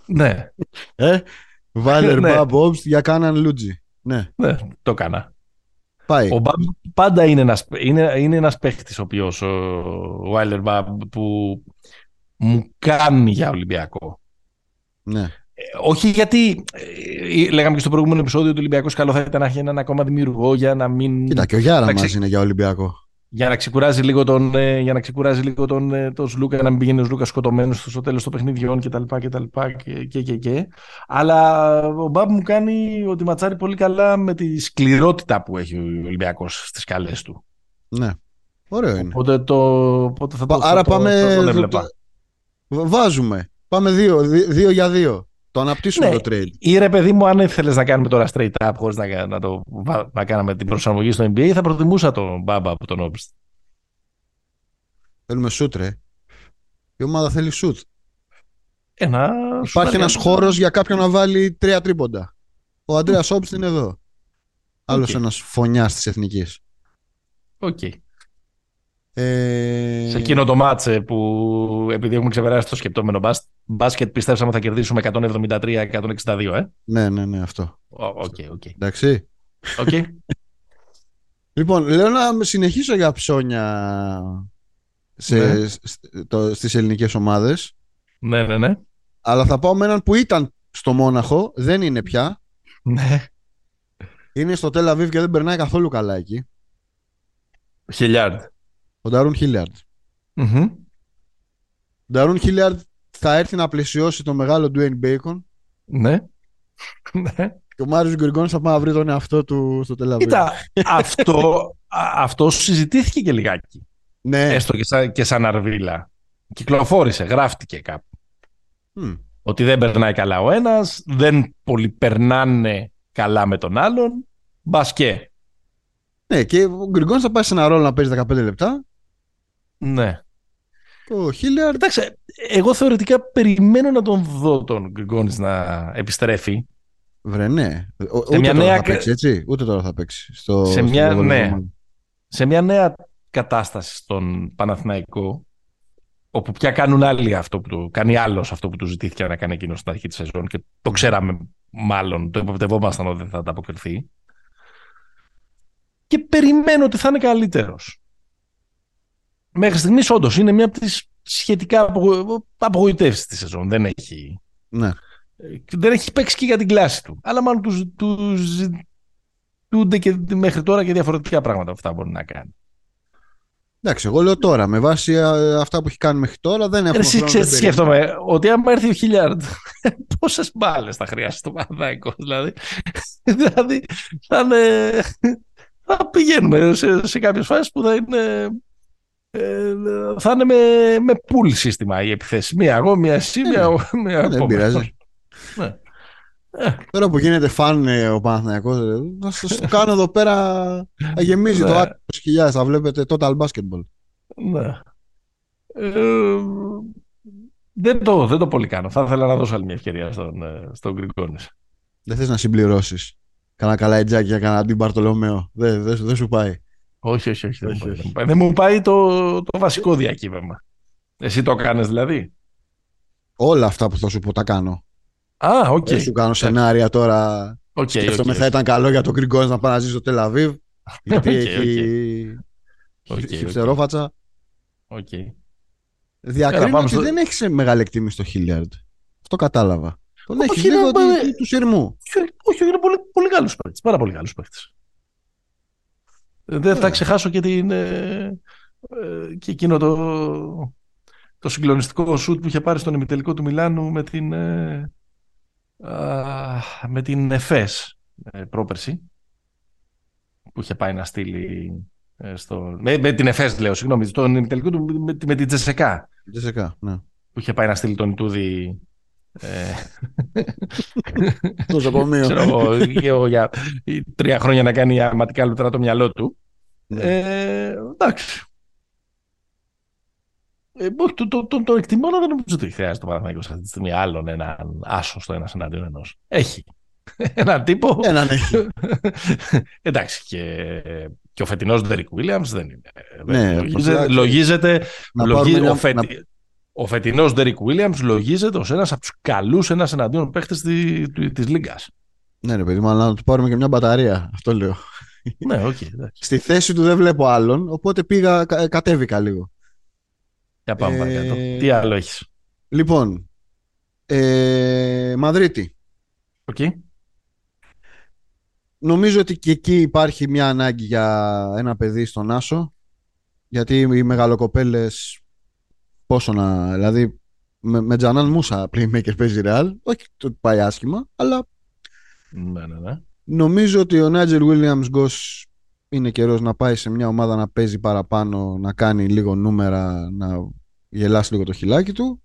Ναι, Ε, Βάλερ Ναι. Μπαμπ Όμπστ για κάναν Λούτζι. Ναι, ναι, το έκανα. πάει. Ο Μπαμπ πάντα είναι ένας, είναι, είναι ένας παίχτης ο οποίος ο Weiler Μπαμπ που μου κάνει για Ολυμπιακό. Ναι. Ε, όχι γιατί ε, λέγαμε και στο προηγούμενο επεισόδιο ότι ο Ολυμπιακός καλό θα ήταν να έχει έναν ακόμα δημιουργό για να μην Κοίτα, και ο Γιάρας Εντάξει. μας είναι για Ολυμπιακό. για να ξεκουράζει λίγο τον, ε, για να ξεκουράζει λίγο τον, ε, τον Σλούκα, να μην πηγαίνει ο Σλούκας σκοτωμένος στο τέλος των παιχνιδιών κτλ. Και, τα λοιπά και, και, και, και. Αλλά ο Μπαμπ μου κάνει ότι ματσάρει πολύ καλά με τη σκληρότητα που έχει ο Ολυμπιακός στις καλές του. Ναι. Ωραίο είναι. Οπότε, το, οπότε θα το, Πα- Άρα θα το- πάμε. θα τον το- έβλεπα. το- Βάζουμε. Πάμε δύο, δι- δύο για δύο. Το αναπτύσσουμε Ναι. το trade. Ή ρε παιδί μου, αν ήθελε να κάνουμε τώρα straight up χωρίς να, να, το, βα- να κάναμε την προσαρμογή στο NBA, θα προτιμούσα τον Μπάμπα από τον Όμπιστ. Θέλουμε σουτ, ρε. Η ομάδα θέλει σουτ. Ένα Υπάρχει σουτάρι- ένας χώρος για κάποιον να βάλει τρία τρίποντα. Ο Αντρέας Όμπστ είναι εδώ. Άλλος Οκ. ένας φονιάς της εθνικής. Οκ. Ε... Σε εκείνο το ματς που επειδή έχουμε ξεπεράσει το σκεπτόμενο μπάσ- μπάσκετ, πιστέψαμε θα κερδίσουμε 173-162, ε. Ναι, ναι, ναι, αυτό. Ω, OK, OK. Εντάξει. Οκ. *laughs* Λοιπόν, λέω να συνεχίσω για ψώνια σε, Ναι. σ- το, στις ελληνικές ομάδες ναι, ναι, ναι. αλλά θα πάω με έναν που ήταν στο Μόναχο δεν είναι πια ναι. είναι στο Τελαβίβ και δεν περνάει καθόλου καλά εκεί Χιλιάρντ. Ο Νταρούν Χίλιαρντ Μμμ. ο Νταρούν Χίλιαρντ θα έρθει να πλαισιώσει τον μεγάλο Dwayne Bacon Ναι. *laughs* Ναι. και ο Μάριος Γκριγκόνης θα πάει να βρει τον εαυτό του στο Τελαβίβ Κοίτα, αυτό, α- αυτό συζητήθηκε και λιγάκι. ναι Έστω και σαν, και σαν αρβίλα. Κυκλοφόρησε, γράφτηκε κάπου. Μμ. Ότι δεν περνάει καλά ο ένας, δεν πολύ περνάνε καλά με τον άλλον. Μπασκέ. ναι και ο Γκριγκόνης θα πάει σε ένα ρόλο να παίζει 15 λεπτά Ναι. και ο Χίλιαρντ Κοιτάξτε, εγώ θεωρητικά περιμένω να τον δω τον Γκριγκόνης να επιστρέφει. βρε ναι Ο- ούτε μια τώρα νέα θα κα- παίξει έτσι; Ούτε τώρα θα παίξει στο, Σε στο μια- Βόλο ναι. Ρωμανό. σε μια νέα κατάσταση στον Παναθηναϊκό, όπου πια κάνουν άλλοι αυτό που του, κάνει άλλος αυτό που του ζητήθηκε να κάνει εκείνος στην αρχή της σεζόν και το ξέραμε μάλλον, το υποπτευόμασταν ότι δεν θα ανταποκριθεί. Και περιμένω ότι θα είναι καλύτερος. Μέχρι στιγμής όντως είναι μια από τις σχετικά απογο... απογοητεύσεις της σεζόν. Δεν έχει, ναι δεν έχει παίξει και για την κλάση του. Αλλά μάλλον τους, τους ζητούνται και μέχρι τώρα και διαφορετικά πράγματα που αυτά μπορεί να κάνει. Εντάξει, εγώ λέω τώρα, με βάση α, αυτά που έχει κάνει μέχρι τώρα, δεν έχουμε Εσύ χρόνο ξέρεις τι να περιμένουμε. σκέφτομαι, ότι άμα έρθει ο Χιλιάρντ, *laughs* πόσες μπάλες θα χρειάσει το Παναθηναϊκός, δηλαδή. *laughs* δηλαδή, θα, είναι, θα πηγαίνουμε σε, σε κάποιες φάσεις που θα είναι, ε, θα είναι με, με pool σύστημα η επιθέση. Μία εγώ, μία εσύ, Ναι, μία, εγώ, μία Δεν επόμενος. πειράζει. Ναι. Ε, Τώρα που γίνεται φαν ε, ο Παναθηναϊκός, ε, θα σας το κάνω εδώ πέρα, θα γεμίζει Ναι. το άκρη 20.000, θα βλέπετε total basketball. Ναι. Ε, δεν, το, δεν το πολύ κάνω. Θα ήθελα να δώσω άλλη μια ευκαιρία στον, ε, στον Γκριγκόνης. Δεν θες να συμπληρώσεις. Κάνα Καλαϊτζάκη για κανένα ΝτιΜπαρτολομέο. Δεν, δεν, δεν σου πάει. Όχι, όχι, όχι. Δεν, Όχι, μου πάει, όχι. δεν μου πάει. Δεν μου πάει το, το βασικό διακύβευμα. Εσύ το κάνεις δηλαδή; Όλα αυτά που θα σου πω τα κάνω. Α, οκ. Δεν σου κάνω σενάρια τώρα. Οκ, Σκέφτομαι οκ. θα ήταν καλό για τον Γκριγκόνης να πάει να ζήσει στο Τελαβίβ. Γιατί Οκ, έχει OK, OK. χιπστερόφατσα. OK. Διακρίνω Έλα, πάμε ότι στο- δεν έχεις σε μεγάλη εκτίμηση στο Χίλιαρντ. Αυτό κατάλαβα. Τον Όχι, έχεις είναι- λίγο μα- του, του συρμού. Όχι, όχι, είναι πολύ, πολύ καλός παίκτης. Πάρα πολύ καλός παίκτης. Ε, Δεν θα Ωραία. ξεχάσω και, την, ε, ε, και εκείνο το, το συγκλονιστικό σουτ που είχε πάρει στον ημιτελικό του Μιλάνου με την, ε, α, με την ΕΦΕΣ ε, πρόπερση. που είχε πάει να στείλει ε, στο... με, με την ΕΦΕΣ λέω, συγγνώμη, στον τελικό του με, με την Τζεσεκά. Τζεσεκά, ναι. Που είχε πάει να στείλει τον Ιτούδη ε, Το ζωπομείο. ξέρω εγώ, για τρία χρόνια να κάνει αματικά λουτρά το μυαλό του. Ναι. Ε, εντάξει. Ε, όχι, το, το, το, το εκτιμώ, αλλά δεν νομίζω ότι χρειάζεται το Παναθηναϊκός αυτή τη στιγμή άλλον έναν άσο στο ένα εναντίον ενός. Έχει. *laughs* Έναν τύπο. Έναν έχει. *laughs* Εντάξει, και, και ο φετινός Ντέρικ Williams δεν είναι. Ναι, δεν λογίζεται. απλά- λογίζεται Να λογι- πάρουμε μια- ο, φετι, ο φετινός Ντέρικ Williams λογίζεται ως ένας από τους καλούς ένας εναντίον παίχτες τη της Λίγκας. Ναι, ρε παιδί μου, αλλά να του πάρουμε και μια μπαταρία. Αυτό λέω. ναι, οκ. εντάξει. Στη θέση του δεν βλέπω άλλον, οπότε πήγα, κα- κατέβηκα λίγο. Για πάμε Ε, παρακάτω. Τι άλλο έχεις; Λοιπόν, ε, Μαδρίτη. Οκ. Νομίζω ότι και εκεί υπάρχει μια ανάγκη για ένα παιδί στον Άσο. Γιατί οι μεγαλοκοπέλες πόσο να... Δηλαδή με, με Τζανάν Μούσα playmaker παίζει Real. Όχι ότι πάει άσχημα, αλλά Ναι, ναι, ναι. νομίζω ότι ο Νάιτζελ Williams Γκος είναι καιρός να πάει σε μια ομάδα να παίζει παραπάνω, να κάνει λίγο νούμερα, να γελάσει λίγο το χειλάκι του.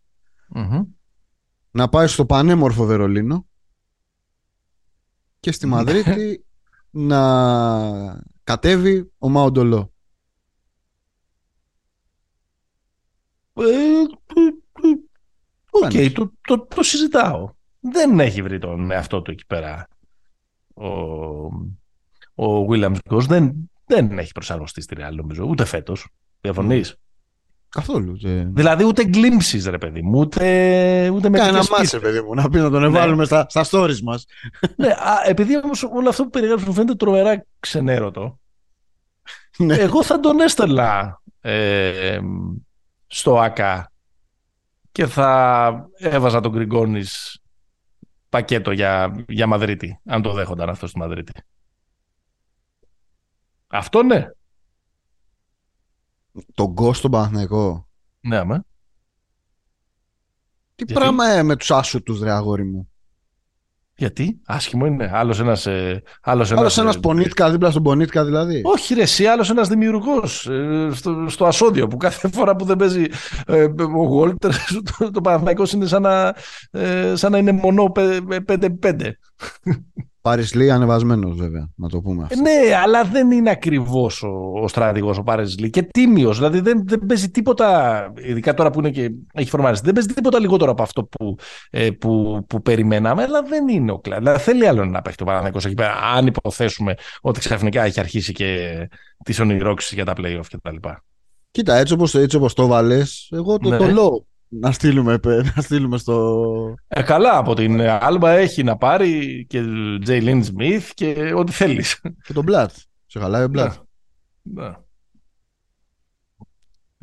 Μμμ. να πάει στο πανέμορφο Βερολίνο και στη Ναι. Μαδρίτη *laughs* να κατέβει ο Μαόντο Λο. Ε, ε, ε, Οκ, Φάνηκε. το, το, το συζητάω. Δεν έχει βρει τον εαυτό του εκεί πέρα ο, ο Williams Goss. Δεν, δεν έχει προσαρμοστεί στη Real νομίζω, ούτε φέτος. Διαφωνείς; Καθόλου. Και... Δηλαδή ούτε γκλίμψεις ρε παιδί μου, ούτε, ούτε με Κάνα τέτοιες μάτσε, πίστες. παιδί μου, να πει να τον εβάλουμε στα, στα stories μας. ναι, α, επειδή όμως όλο αυτό που περιγράψεις μου φαίνεται τρομερά ξενέρωτο, Ναι. εγώ θα τον έστελνα ε, στο ΑΚΑ και θα έβαζα τον Γκριγκόνης πακέτο για, για Μαδρίτη, αν το δέχονταν αυτό στη Μαδρίτη. Αυτό ναι. Τον Γκος στον Παναθηναϊκό. Ναι, αμέ. Τι Γιατί; πράγμα ε, με τους άσους τους ρε αγόρι μου. Γιατί, άσχημο είναι. Άλλος ένας... Ε, άλλος Άλλος ένας, ένας ε, Πονίτκα δίπλα στον Πονίτκα δηλαδή. Όχι ρε, εσύ άλλος ένας δημιουργός ε, στο, στο ασώδιο που κάθε *laughs* φορά που δεν παίζει ε, ο Γόλτερ *laughs* το, το Παναθηναϊκός είναι σαν να, ε, σαν να είναι μονό 5-5. Πάρεις Λί ανεβασμένος βέβαια, να το πούμε αυτό. Ναι, αλλά δεν είναι ακριβώς ο, ο στρατηγός ο Πάρες Λί και τίμιος. Δηλαδή δεν, δεν παίζει τίποτα, ειδικά τώρα που είναι και έχει φορμαριστεί, δεν παίζει τίποτα λιγότερο από αυτό που, ε, που, που περιμέναμε, αλλά δεν είναι ο κλάδο. Δηλαδή θέλει άλλο να παίχει το Παναθηναϊκός εκεί πέρα, αν υποθέσουμε ότι ξαφνικά έχει αρχίσει και τις ονειρόξεις για τα play-off κτλ. Κοίτα, έτσι όπως, έτσι όπως το βάλες, εγώ το, Ναι. το λέω να στείλουμε, να στείλουμε στο... Ε, καλά, από την Άλμπα έχει να πάρει και Τζέιλιν Σμιθ και ό,τι θέλεις. και τον Μπλατ. Σε χαλάει ο Μπλατ. Ναι.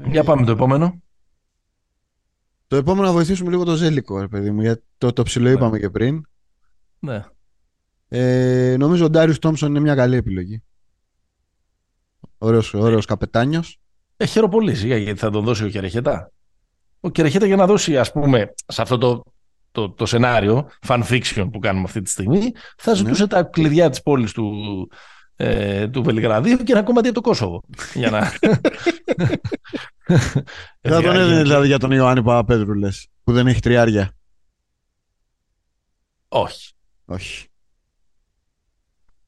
Για πάμε το επόμενο. Το επόμενο να βοηθήσουμε λίγο το Ζέλικο, ρε παιδί μου, γιατί το, το ψηλό είπαμε και πριν. Ναι. Ε, νομίζω ο Ντάριους Τόμψον είναι μια καλή επιλογή. Ωραίος, ωραίος καπετάνιος. Ε, χαίρομαι πολύ σιγά, γιατί θα τον δώσει ο Κερεχέτα. Ο Κερεχέτα για να δώσει, ας πούμε, σε αυτό το, το, το σενάριο, fan fiction που κάνουμε αυτή τη στιγμή, θα ζητούσε τα κλειδιά της πόλης του, ε, του Βελιγραδίου και ένα κομμάτι από το Κόσοβο. για να... Δεν *laughs* θα τον έδινε δηλαδή για τον Ιωάννη Παπαπέδρου, λες, που δεν έχει τριάρια. Όχι. Όχι.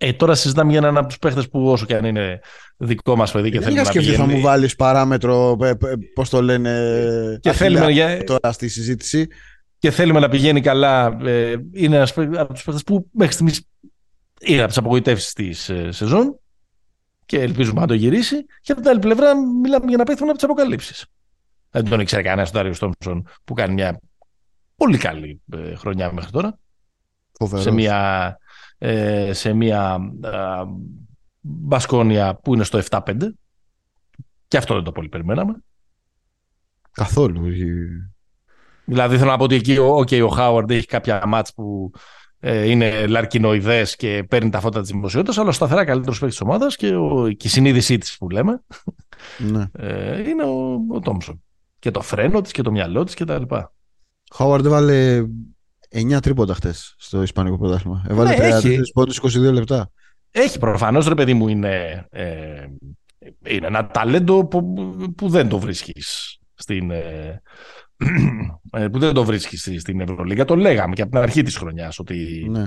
Ε, τώρα συζητάμε για έναν από τους παίχτες που όσο και αν είναι δικό μας παιδί και δεν θέλουμε είχα να σκεφτεί θα πηγαίνει. μου βάλεις παράμετρο, ε, ε, πώς το λένε, Και Αχιλλέα θέλουμε, για... τώρα στη συζήτηση. και θέλουμε να πηγαίνει καλά. Ε, είναι ένας από τους παίχτες που μέχρι στιγμής είναι από τις απογοητεύσεις της ε, σεζόν και ελπίζουμε να το γυρίσει. Και από την άλλη πλευρά, μιλάμε για να παίχτη από τις αποκαλύψεις. Δεν τον ήξερε κανένας ο Ντάριος Τόμψον που κάνει μια πολύ καλή ε, χρονιά μέχρι τώρα. Φοβερός. σε μια, ε, σε μια α, Μπασκόνια που είναι στο 7-5 και αυτό δεν το πολύ περιμέναμε. Καθόλου. Δηλαδή θέλω να πω ότι εκεί ο, okay, ο Χάουαρντ έχει κάποια μάτς που ε, είναι λαρκινοειδές και παίρνει τα φώτα της δημοσιότητας αλλά σταθερά καλύτερος παίκτης της ομάδας και, ο, και η συνείδησή της που λέμε Ναι. ε, είναι ο, ο Τόμψον. Και το φρένο της και το μυαλό της και τα λοιπά. Χάουαρντ έβαλε 9 τρίποτα χτες στο Ισπανικό πρωτάθλημα. Έβαλε Ναι, έχει. 33 πόντους 22 λεπτά. Έχει προφανώς ρε παιδί μου είναι, ε, είναι ένα ταλέντο που, που δεν το βρίσκεις στην, ε, ε, που δεν το βρίσκεις στην Ευρωλίγα. Το λέγαμε και από την αρχή της χρονιάς ότι ναι.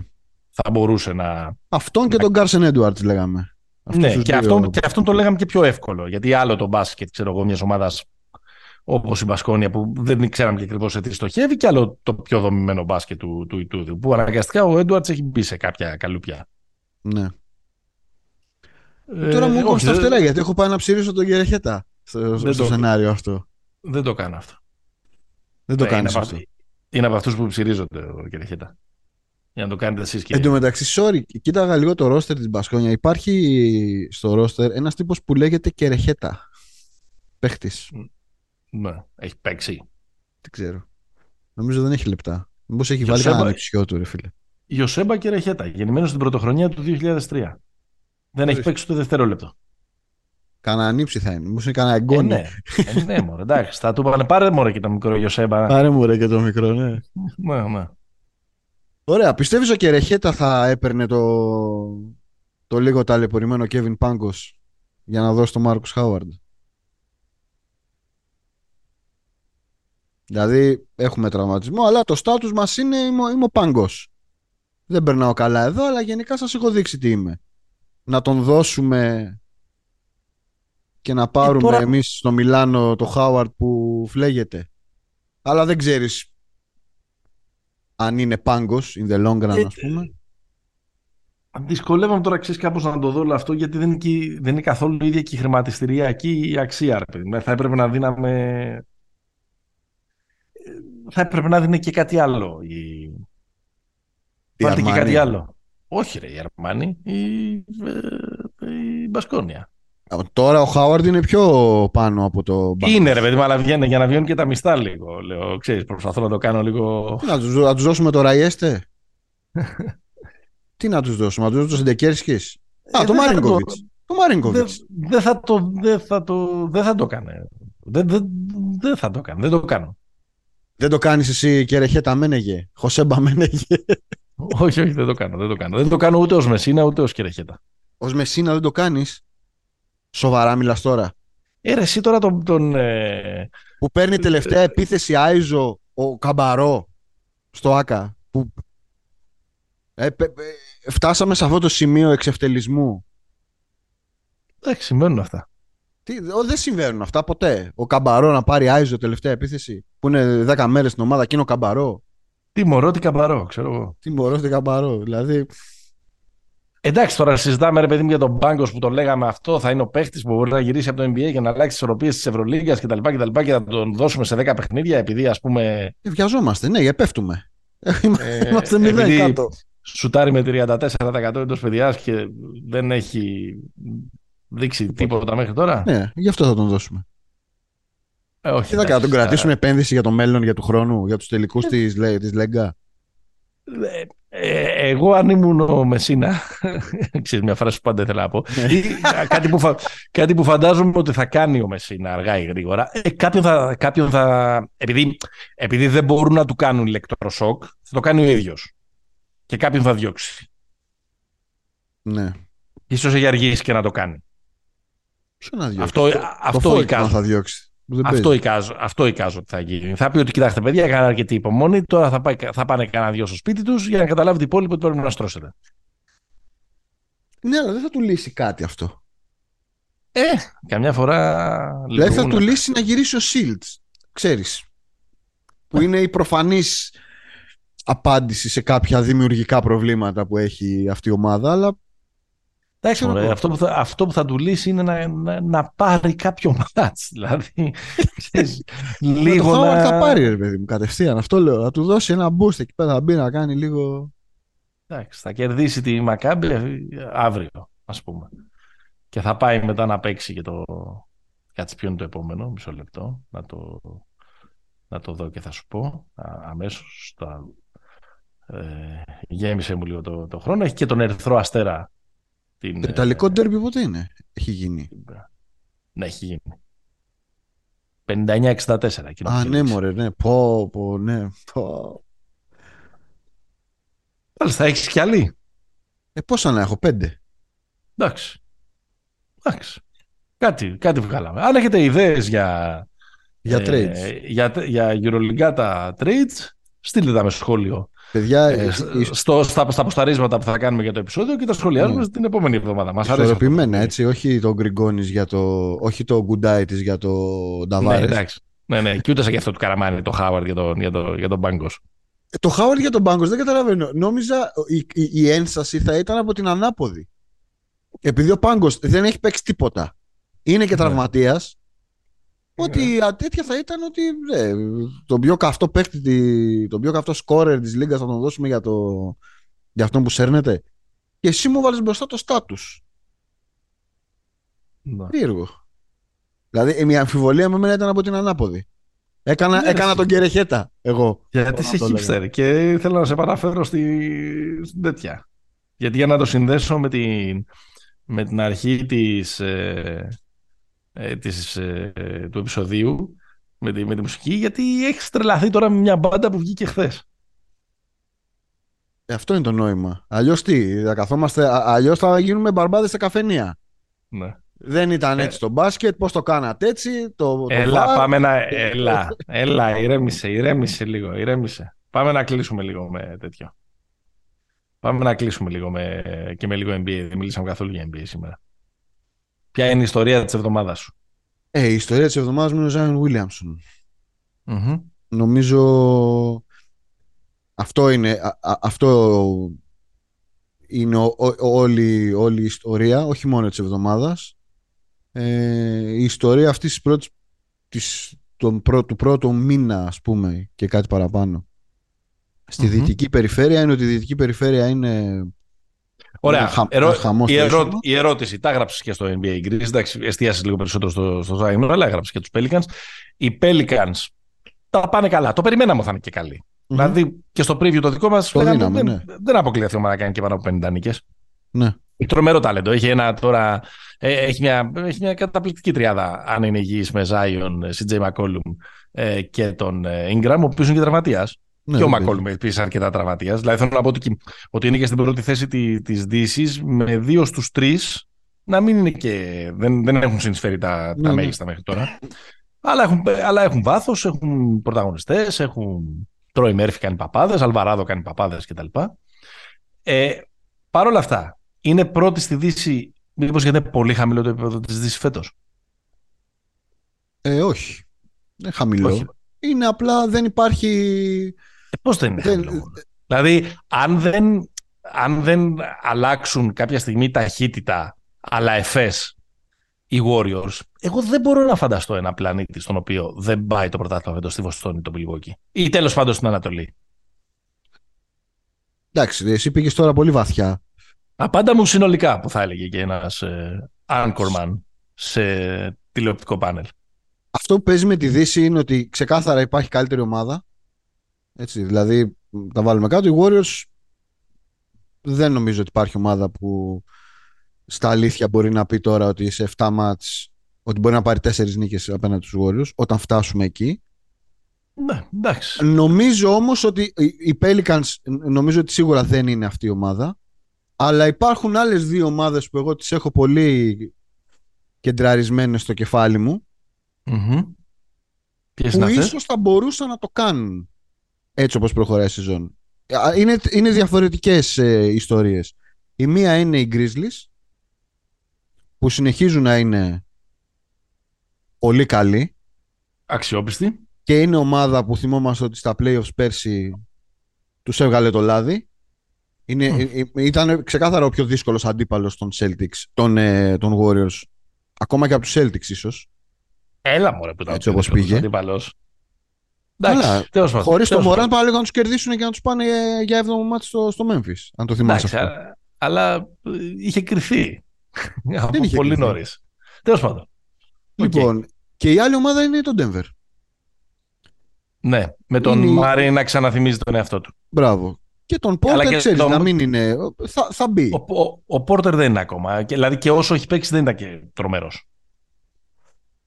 θα μπορούσε να... Αυτόν και τον Κάρσεν Έντουαρτς λέγαμε. ναι, και, αυτόν, και αυτόν το λέγαμε και πιο εύκολο. Γιατί άλλο το μπάσκετ, ξέρω εγώ, μιας ομάδας όπως η Μπασκόνια που δεν ξέραμε και ακριβώς σε τι στοχεύει, και άλλο το πιο δομημένο μπάσκετ του, του Ιτούδιου. Που αναγκαστικά ο Έντουαρτς έχει μπει σε κάποια καλούπια. Ναι. Ε, Τώρα μου έρχονται στα φτερά γιατί έχω πάει να ψηρίσω τον Γερεχέτα στο, στο το, σενάριο αυτό. Δεν το κάνω αυτό. Δεν το ναι, κάνεις αυτό. Είναι από αυτούς που ψηρίζονται ο Γερεχέτα. Για να το κάνετε εσείς και. Εν τω μεταξύ, sorry, κοίταγα λίγο το ρόστερ της Μπασκόνια. Υπάρχει στο ρόστερ ένας τύπος που λέγεται Κερεχέτα. Παίχτης. Ναι, έχει παίξει. Δεν ξέρω. Νομίζω δεν έχει λεπτά. Μήπως έχει βάλει κανένα ανεξιό του, ρε φίλε. Ιωσέμπα και Ρεχέτα, γεννημένος στην πρωτοχρονιά του 2003. Δεν έχει παίξει το δευτερόλεπτο. Κάνα ανήψη θα είναι. Μήπως είναι κανένα εγγόνι. Ε, ναι, ε, ναι μωρέ, εντάξει. Θα του είπανε πάρε μωρέ και το μικρό Ιωσέμπα. Πάρε μωρέ και το μικρό, ναι. ναι, ναι. Ωραία. Πιστεύεις ο Κερεχέτα θα έπαιρνε το, το λίγο ταλαιπωρημένο Κέβιν Πάγκο για να δώσει το Μάρκο Χάουαρντ. Δηλαδή έχουμε τραυματισμό, αλλά το στάτους μας είναι είμαι, είμαι ο Πάγκος. Δεν περνάω καλά εδώ, αλλά γενικά σας έχω δείξει τι είμαι. Να τον δώσουμε και να πάρουμε ε, τώρα... εμείς στο Μιλάνο το Χάουαρτ που φλέγεται. Αλλά δεν ξέρεις αν είναι πάγκος in the long run, ε, ας πούμε. Δυσκολεύομαι τώρα ξέρεις κάπως να το δω όλο αυτό γιατί δεν είναι, δεν είναι καθόλου η ίδια και η χρηματιστηριακή αξία. Ρε, θα έπρεπε να δίναμε θα έπρεπε να δίνει και κάτι άλλο. Η... Βάλτε και κάτι άλλο. Όχι ρε η Αρμάνη, η, ε, η Μπασκόνια. Τώρα ο Χάουαρντ είναι πιο πάνω από το Είναι ρε παιδί αλλά βγαίνει για να βγαίνουν και τα μιστά λίγο. Λέω, ξέρεις, προσπαθώ να το κάνω λίγο... να τους, να τους δώσουμε το Ραϊέστε. Τι να τους δώσουμε, να τους δώσουμε το Σεντεκέρσκης. Α, ε, το Μάρινκοβιτς. Το Μάρινκοβιτς. Δεν θα το, δεν θα το, δεν θα το έκανε. Δεν, δεν, δεν θα το κάνω, δεν το κάνω. Δεν το κάνεις εσύ και ρεχέτα μένεγε. Χωσέμπα μένεγε. όχι, όχι, δεν το κάνω. Δεν το κάνω, δεν το κάνω ούτε ως Μεσίνα ούτε ως Κερεχέτα. Ω Μεσίνα δεν το κάνεις; Σοβαρά μιλάς τώρα. Ε, εσύ τώρα τον. τον ε... Που παίρνει τελευταία ε... επίθεση Άιζο ο Καμπαρό στο ΑΚΑ. Που... Ε, φτάσαμε σε αυτό το σημείο εξευτελισμού. Εντάξει, συμβαίνουν αυτά. Τι, δεν συμβαίνουν αυτά ποτέ. Ο Καμπαρό να πάρει Άιζο τελευταία επίθεση που είναι 10 μέρες στην ομάδα και είναι ο Καμπαρό. Τι μωρό, τι καμπαρό, ξέρω εγώ. Τι μωρό, τι καμπαρό. Δηλαδή. Εντάξει, τώρα συζητάμε ρε παιδί μου για τον Πάγκος που το λέγαμε αυτό. Θα είναι ο παίχτης που μπορεί να γυρίσει από το NBA για να αλλάξει τις ισορροπίες της Ευρωλίγα κτλ. Και, και, και να τον δώσουμε σε 10 παιχνίδια επειδή ας πούμε. Ε, βιαζόμαστε, ναι, επέφτουμε. Ε, Είμαστε μηδέν κάτω. Σουτάρει με 34% εντός παιδιάς και δεν έχει δείξει τίποτα μέχρι τώρα. Ναι, γι' αυτό θα τον δώσουμε. Ε, όχι, Τι θα κάνουμε, τον κρατήσουμε επένδυση για το μέλλον, για του χρόνου, για τους τελικούς ε, της, της Λέγκα. Ε, ε, εγώ αν ήμουν ο Μεσίνα, *laughs* ξέρεις μια φράση που πάντα ήθελα να πω, ναι. κάτι, που φα, κάτι που φαντάζομαι ότι θα κάνει ο Μεσίνα αργά ή γρήγορα, ε, κάποιον, θα, κάποιον θα επειδή, επειδή δεν μπορούν να του κάνουν ηλεκτροσόκ, θα το κάνει ο ίδιος. Και κάποιον θα διώξει. Ναι. Ίσως έχει αργήσει και να το κάνει. Ποιο να διώξει; Αυτό, το, αυτό το θα διώξει. Αυτό εικάζω, αυτό εικάζω ότι θα γίνει. Θα πει ότι κοιτάξτε, παιδιά, έκανα αρκετή υπομονή. Τώρα θα, πάει, θα πάνε κανένα δυο στο σπίτι τους για να καταλάβει την υπόλοιπο ότι πρέπει να στρώσετε. Ναι, αλλά δεν θα του λύσει κάτι αυτό. Ε, καμιά φορά. Δεν θα του λύσει να γυρίσει ο Σίλτς. Ξέρεις. Που είναι η προφανής απάντηση σε κάποια δημιουργικά προβλήματα που έχει αυτή η ομάδα, αλλά Εντάξει, μωρέ, αυτό, που θα, αυτό που θα του λύσει είναι να, να, να πάρει κάποιο μάτς. *laughs* Δηλαδή, ξέρεις, λίγο το να... θα πάρει, ρε παιδί μου, κατευθείαν. Αυτό λέω. Θα του δώσει ένα boost εκεί πέρα, θα μπει να κάνει λίγο... Εντάξει, θα κερδίσει τη Μακάμπη αύριο, ας πούμε. Και θα πάει μετά να παίξει και το... Κάτσε ποιο είναι το επόμενο, μισό λεπτό. Να το, να το δω και θα σου πω αμέσως. Τα... Ε, γέμισε μου λίγο το, το χρόνο. Έχει και τον Ερυθρό Αστέρα την, το Ιταλικό ντέρμπι πότε είναι, έχει γίνει. Ναι, έχει γίνει. 59-64. Α, ναι, μωρέ, ναι. Πω, πω, ναι. Πω. θα έχεις κι άλλη; Ε, πόσα να έχω, πέντε. Εντάξει. Εντάξει. Κάτι, κάτι βγάλαμε. Αν έχετε ιδέες για, Για ε, trades. για, για Euroleague trades, στείλτε τα με σχόλιο. Παιδιά, Ε, ε, στο, στα, στα ποσταρίσματα που θα κάνουμε για το επεισόδιο και τα σχολιάζουμε Ναι. την επόμενη εβδομάδα. Μας αρέσει αυτό. ισορροπημένα, έτσι. Όχι το Γκριγκόνης για το. Όχι το Γκουντάι της για το Ναι, Νταβάρες. εντάξει. Ναι, ναι. Και ούτε σαν και αυτό του Καραμάνι, το Χάουαρντ για τον, για τον, για τον Μπάγκος. Ε, Το Χάουαρντ για τον Μπάγκος δεν καταλαβαίνω. Νόμιζα η, η, η ένσταση θα ήταν από την ανάποδη. Επειδή ο Πάγκος δεν έχει παίξει τίποτα. Είναι και Ναι. τραυματίας. Ότι α, τέτοια θα ήταν ότι ε, τον πιο καυτό παίκτη, τη- τον πιο καυτό σκόρερ της Λίγκας θα τον δώσουμε για, το, για αυτόν που σέρνεται. Και εσύ μου βάλεις μπροστά το στάτους. Ναι. Περίεργο. Δηλαδή η αμφιβολία με εμένα ήταν από την ανάποδη. Έκανα, Ναι, έκανα εσύ. τον κερεχέτα εγώ. Γιατί Μπορώ είσαι να το λέγω. hipster και θέλω να σε παραφέρω στη, στην τέτοια. Γιατί για να το συνδέσω με την, με την αρχή της, ε, ε, της, ε, του επεισοδίου με τη, με τη μουσική, γιατί έχεις τρελαθεί τώρα με μια μπάντα που βγήκε χθες. Ε, αυτό είναι το νόημα. Αλλιώς τι, θα καθόμαστε, αλλιώς θα γίνουμε μπαρμπάδες σε καφενεία. Ναι. Δεν ήταν Ε. έτσι το μπάσκετ, πώς το κάνατε έτσι. Το, το Έλα, βαρ. πάμε να. Έλα, έλα, ηρέμησε, ηρέμησε λίγο, ηρέμησε. Πάμε να κλείσουμε λίγο με τέτοιο. Πάμε να κλείσουμε λίγο με, και με λίγο NBA. Δεν μιλήσαμε καθόλου για NBA σήμερα. Ποια είναι η ιστορία της εβδομάδας σου; Ε, η ιστορία της εβδομάδας μου είναι ο Ζάιν Βίλιαμσον. Μμμ. Νομίζω αυτό είναι, α- α- αυτό είναι ο- ο- όλη, όλη η ιστορία, όχι μόνο της εβδομάδας. Ε, η ιστορία αυτής της πρώτης, της, τον πρω- του πρώτου μήνα, ας πούμε, και κάτι παραπάνω. Στη Μμμ. δυτική περιφέρεια είναι ότι η δυτική περιφέρεια είναι Ωραία. ένα χα- Ερώ- ένα χαμός η, στο ερώ- ίσονο. η ερώτηση, τα έγραψες και στο NBA Greece. Εντάξει, εστίασες λίγο περισσότερο στο, στο Zion, αλλά έγραψες και τους Pelicans. Οι Pelicans τα πάνε καλά. Το περιμέναμε ότι θα είναι και καλοί. Μμμ. Δηλαδή και στο preview το δικό μας Το δίναμε, δεν, ναι. δεν αποκλείεται η ομάδα να κάνει και πάνω από 50 νίκες. Ναι. Τρομερό ταλέντο. Έχει ένα τώρα. ε, έχει, μια, έχει μια καταπληκτική τριάδα, αν είναι υγιής, με Zion, CJ McCollum ε, και τον ε, Ingram, ο οποίος είναι και τραυματίας. Ναι, και ο δεν McCollum επίση αρκετά τραυματίας. Δηλαδή θέλω να πω ότι, ότι είναι και στην πρώτη θέση τη της Δύσης με δύο στους τρεις να μην είναι και. Δεν, δεν έχουν συνεισφέρει τα, Ναι, τα ναι. μέγιστα μέχρι τώρα. Αλλά έχουν, αλλά έχουν βάθος, έχουν πρωταγωνιστές, έχουν. Τρόι Μέρφυ κάνει παπάδες, Αλβαράδο κάνει παπάδες κτλ. Ε, Παρ' όλα αυτά, είναι πρώτη στη Δύση, μήπως γιατί είναι πολύ χαμηλό το επίπεδο της Δύσης φέτος; Ε, όχι. Δεν είναι χαμηλό. Όχι. Είναι απλά δεν υπάρχει... Ε, Πώς δεν είναι Δεν- χαμηλό. μόνο; Δηλαδή, αν δεν, αν δεν αλλάξουν κάποια στιγμή ταχύτητα, αλλά εφές οι Warriors, εγώ δεν μπορώ να φανταστώ ένα πλανήτη στον οποίο δεν πάει το πρωτάθλημα φέτος στη Βοστόνη το Milwaukee. Ή τέλος πάντων στην Ανατολή. Εντάξει, εσύ πήγες τώρα πολύ βαθιά. Απάντα μου συνολικά που θα έλεγε και ένας ε, anchorman σε τηλεοπτικό πάνελ. Αυτό που παίζει με τη Δύση είναι ότι ξεκάθαρα υπάρχει καλύτερη ομάδα. Έτσι, δηλαδή, μ, τα βάλουμε κάτω. Οι Warriors δεν νομίζω ότι υπάρχει ομάδα που στα αλήθεια μπορεί να πει τώρα ότι σε 7 μάτς ότι μπορεί να πάρει 4 νίκες απέναντι στους Warriors όταν φτάσουμε εκεί. Ναι, εντάξει. Νομίζω όμως ότι οι- οι Pelicans νομίζω ότι σίγουρα δεν είναι αυτή η ομάδα αλλά υπάρχουν άλλες δύο ομάδες που εγώ τις έχω πολύ κεντραρισμένες στο κεφάλι μου Μμμ. Ποιες που είναι αυτές; ίσως θα μπορούσαν να το κάνουν έτσι όπως προχωράει η σεζόν. Α, Είναι, είναι διαφορετικές ε, ιστορίες. Η μία είναι οι Grizzlies που συνεχίζουν να είναι πολύ καλοί Αξιόπιστη. και είναι ομάδα που θυμόμαστε ότι στα playoffs πέρσι τους έβγαλε το λάδι. Είναι, Μμ. ε, ε, ήταν ξεκάθαρα ο πιο δύσκολος αντίπαλος των Celtics, των, ε, των Warriors. Ακόμα και από τους Celtics ίσως. Έλα μωρέ που ήταν Έτσι ο όπως δύσκολος πήγε. αντίπαλος. Καλά. Εντάξει, τέλος πάντων. Χωρίς το τέλος Μωράν πάντων. πάλι λίγο να τους κερδίσουν και να τους πάνε ε, για έβδομο μάτι στο, στο Memphis. Αν το θυμάσαι Εντάξει, αυτό. α- αλλά ε, είχε κρυθεί *laughs* από είχε πολύ κρυθεί. νωρίς. Τέλος πάντων. Λοιπόν, και η άλλη ομάδα είναι το Denver. Ναι, με τον Είναι η- Μάρι να ξαναθυμίζει τον εαυτό του. Μπράβο. Και τον Αλλά Πόρτερ και ξέρεις τον- να μην είναι. Θα, θα μπει. Ο, ο, ο Πόρτερ δεν είναι ακόμα. Και, δηλαδή και όσο έχει παίξει δεν ήταν και τρομερός.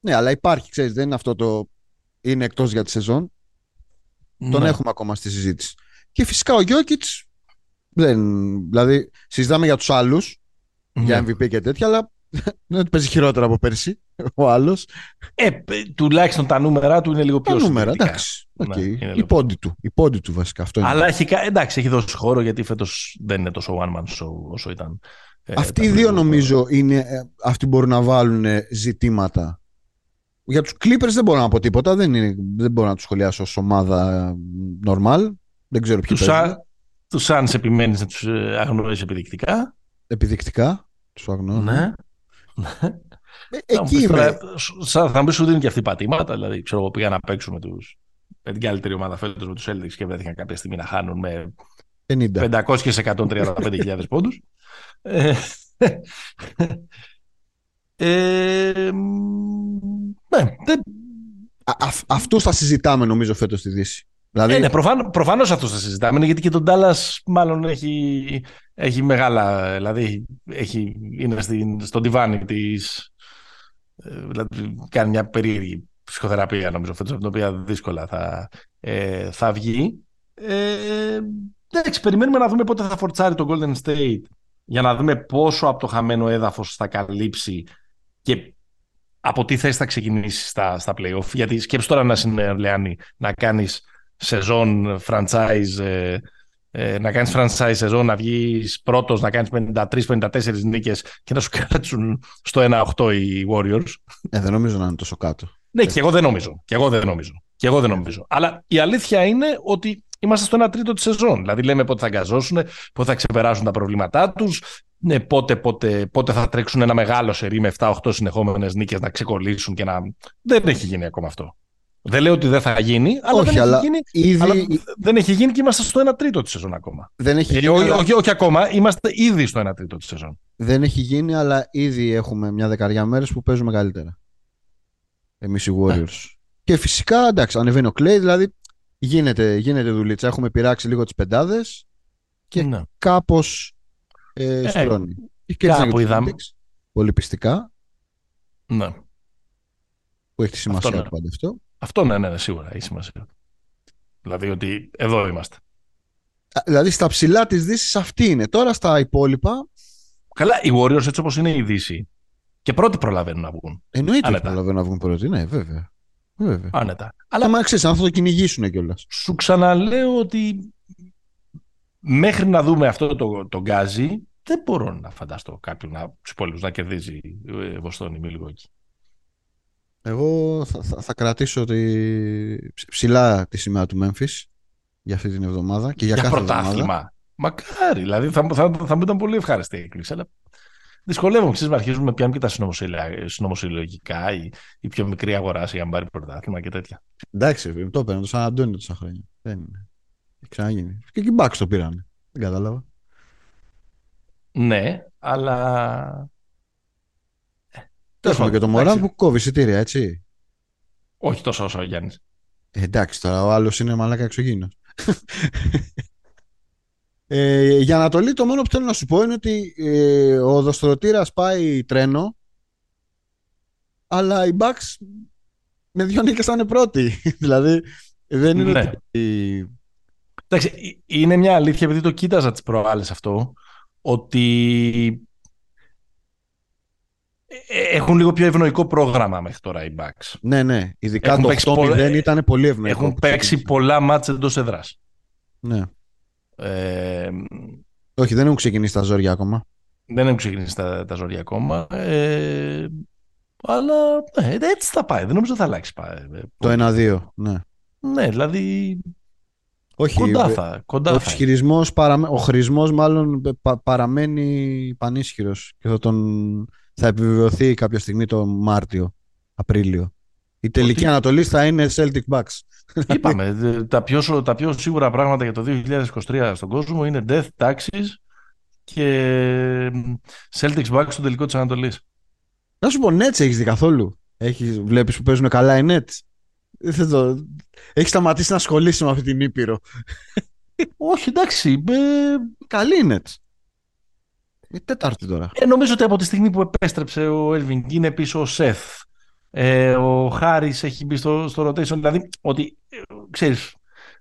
Ναι, αλλά υπάρχει, ξέρεις, δεν είναι αυτό το. Είναι εκτός για τη σεζόν. Τον Ναι. έχουμε ακόμα στη συζήτηση. Και φυσικά ο Γιώκητς. Δεν, δηλαδή, συζητάμε για τους άλλους για MVP και τέτοια, αλλά *laughs* δεν ότι παίζει χειρότερα από πέρσι ο άλλος. Ε, τουλάχιστον τα νούμερα του είναι λίγο πιο Τα νούμερα, εντάξει. Okay. Ναι, είναι η, λίγο- πόντι του, η πόντι του βασικά. Αυτό είναι. Αλλά έχει, κα- εντάξει, έχει δώσει χώρο γιατί φέτος δεν είναι τόσο one man show όσο ήταν. ε, Αυτοί τα οι δύο προηγούμενα. νομίζω είναι, ε, αυτοί που μπορούν να βάλουν ε, ζητήματα. Για τους Clippers δεν μπορώ να πω τίποτα. Δεν, είναι, δεν μπορώ να τους σχολιάσω ως ομάδα ε, normal. Δεν ξέρω ποιοι Τους παίζουν. Σαν- τους Suns επιμένεις να τους αγνοήσει επιδεικτικά; Επιδεικτικά. Τους αγνώ. Ναι. Ε, Θα μου εκεί πεις είμαι. τώρα, σα- Θα μου πεις σου δίνουν και αυτοί πατήματα. Δηλαδή, ξέρω εγώ, πήγα να παίξουν με, τους, με την καλύτερη ομάδα φέτος με τους Celtics και βρέθηκαν κάποια στιγμή να χάνουν με 50. 500-135.000 πόντους. Ε, *laughs* ε, μ, ναι, δεν- Α, αυ- αυτούς θα συζητάμε νομίζω φέτος στη Δύση. Δηλαδή, ε, ναι, προφανώς, προφανώς αυτό θα συζητάμε, γιατί και τον Dallas μάλλον έχει, έχει μεγάλα, δηλαδή έχει, είναι στην, στον τιβάνι της, ε, δηλαδή κάνει μια περίεργη ψυχοθεραπεία νομίζω φέτος, από την οποία δύσκολα θα, ε, θα βγει. Ε, εντάξει, περιμένουμε να δούμε πότε θα φορτσάρει το Golden State για να δούμε πόσο από το χαμένο έδαφος θα καλύψει και από τι θέση θα ξεκινήσεις στα, στα play-off; Γιατί σκέψου τώρα να συνελεάνει να κάνεις σεζόν franchise ε, ε, να κάνεις franchise σεζόν, να βγεις πρώτος, να κάνεις 53-54 νίκες και να σου κάτσουν στο 1-8 οι Warriors. ε, δεν νομίζω να είναι τόσο κάτω. Ναι, και εγώ δεν νομίζω. Και εγώ δεν νομίζω. Και εγώ δεν νομίζω. Αλλά η αλήθεια είναι ότι είμαστε στο 1 τρίτο της σεζόν. Δηλαδή, λέμε πότε θα αγκαζώσουν, πότε θα ξεπεράσουν τα προβλήματά τους, ναι, πότε, πότε, πότε θα τρέξουν ένα μεγάλο σερί με 7-8 συνεχόμενες νίκες να ξεκολλήσουν και να. Δεν έχει γίνει ακόμα αυτό. Δεν λέω ότι δεν θα γίνει, αλλά, Όχι, δεν, αλλά έχει γίνει, Ήδη αλλά δεν έχει γίνει και είμαστε στο 1 τρίτο της σεζόν ακόμα. δεν έχει, Ε, γίνει, όχι, αλλά, όχι, όχι ακόμα, είμαστε ήδη στο 1 τρίτο της σεζόν. δεν έχει γίνει, αλλά ήδη έχουμε μια δεκαριά μέρες που παίζουμε καλύτερα. Εμείς οι Warriors. Και φυσικά, εντάξει, ανεβαίνει ο Clay, δηλαδή γίνεται, γίνεται δουλίτσα. Έχουμε πειράξει λίγο τις πεντάδες Και- Ναι. κάπως ε, στρώνει. Έχει και κάπου τους είδαμε. Celtics, Πολύ πιστικά, ναι. που έχει τη σημασία Αυτό, ναι. του πάντα αυτό. Αυτό ναι, ναι, ναι, σίγουρα έχει σημασία. Δηλαδή ότι εδώ είμαστε. Α, Δηλαδή στα ψηλά της Δύσης αυτή είναι. Τώρα στα υπόλοιπα Καλά, οι Warriors έτσι όπως είναι η Δύση και πρώτοι προλαβαίνουν να βγουν. εννοείται ότι Άνετα. προλαβαίνουν να βγουν πρώτοι. Ναι, βέβαια. βέβαια. Άνετα. Αλλά Αλλά μα ξέρεις, αν θα το κυνηγήσουν κιόλας. σου ξαναλέω ότι μέχρι να δούμε αυτό το, το γκάζι δεν μπορώ να φανταστώ κάποιον να, τους υπόλοιπους να κερδίζει ε, Βοστόνη Μιλγόκη. Εγώ θα, θα, θα κρατήσω τη, ψ- ψηλά τη σημαία του Memphis για αυτή την εβδομάδα και για, Για, κάθε πρωτάθλημα. εβδομάδα. Μακάρι, δηλαδή θα, θα, θα μου ήταν πολύ ευχάριστη η έκπληξη. Αλλά δυσκολεύομαι, ξέρεις, να αρχίζουμε πιάνουμε και τα συνωμοσυλλα- συνωμοσυλλογικά, η, η πιο μικρή αγορά για να πάρει πρωτάθλημα και τέτοια. Εντάξει, το έπαιρνε το Σαν Αντώνιο τόσα χρόνια. Δεν είναι. Έχει ξαναγίνει. Και εκεί Bucks το πήραν. Δεν κατάλαβα. Ναι, αλλά. Ε, τέλος Έχουμε και το πάντων, Μωράν εντάξει. που κόβει εισιτήρια, έτσι. Όχι τόσο όσο ο Γιάννης. Ε, εντάξει, τώρα ο άλλος είναι μαλάκα εξωγήινος. *laughs* ε, για Ανατολή, το μόνο που θέλω να σου πω είναι ότι ε, ο οδοστρωτήρας πάει τρένο, αλλά οι Bucks με δύο νίκες θα είναι πρώτοι. *laughs* δηλαδή, δεν είναι Ναι. ότι. Εντάξει, ε- είναι μια αλήθεια, επειδή το κοίταζα τις προάλλες αυτό, ότι ε, έχουν λίγο πιο ευνοϊκό πρόγραμμα μέχρι τώρα οι Bucks. Ναι, ναι. Ειδικά Έχουν το παίξει 8-0 πολλά- ήταν πολύ ευνοϊκό. Έχουν που παίξει ξεκίνησε. πολλά μάτς εντός εδράς. Ναι. Ε, Όχι, δεν έχουν ξεκινήσει τα ζόρια ακόμα. δεν έχουν ξεκινήσει τα, τα ζωριά ακόμα. Ε, αλλά ναι, έτσι θα πάει. Δεν νομίζω θα αλλάξει. πάει. Ε, Το 1-2. Ναι. Ναι, δηλαδή Όχι, κοντά ε, θα, κοντά ο θα. είναι. ισχυρισμός παραμε- ο χρησμός μάλλον πα- παραμένει πανίσχυρος και θα, τον... θα επιβεβαιωθεί κάποια στιγμή το Μάρτιο, Απρίλιο. Η τελική Ότι- ανατολή θα είναι Celtic Bucks. Είπαμε, δε- τα πιο, σο- τα πιο σίγουρα πράγματα για το 2023 στον κόσμο είναι Death Taxes και μ, Celtics Bucks στο τελικό της Ανατολής. Να σου πω, Nets έχεις δει καθόλου; Έχεις, βλέπεις που παίζουν καλά οι Nets; Δεν το... Έχει σταματήσει να ασχολείσαι με αυτή την Ήπειρο. Όχι, εντάξει. Ε, Καλή η Nets. Η τέταρτη τώρα. ε, νομίζω ότι από τη στιγμή που επέστρεψε ο Elving είναι πίσω ο Seth. Ε, ο Χάρης έχει μπει στο, στο rotation. Δηλαδή, ότι, ε, ξέρεις,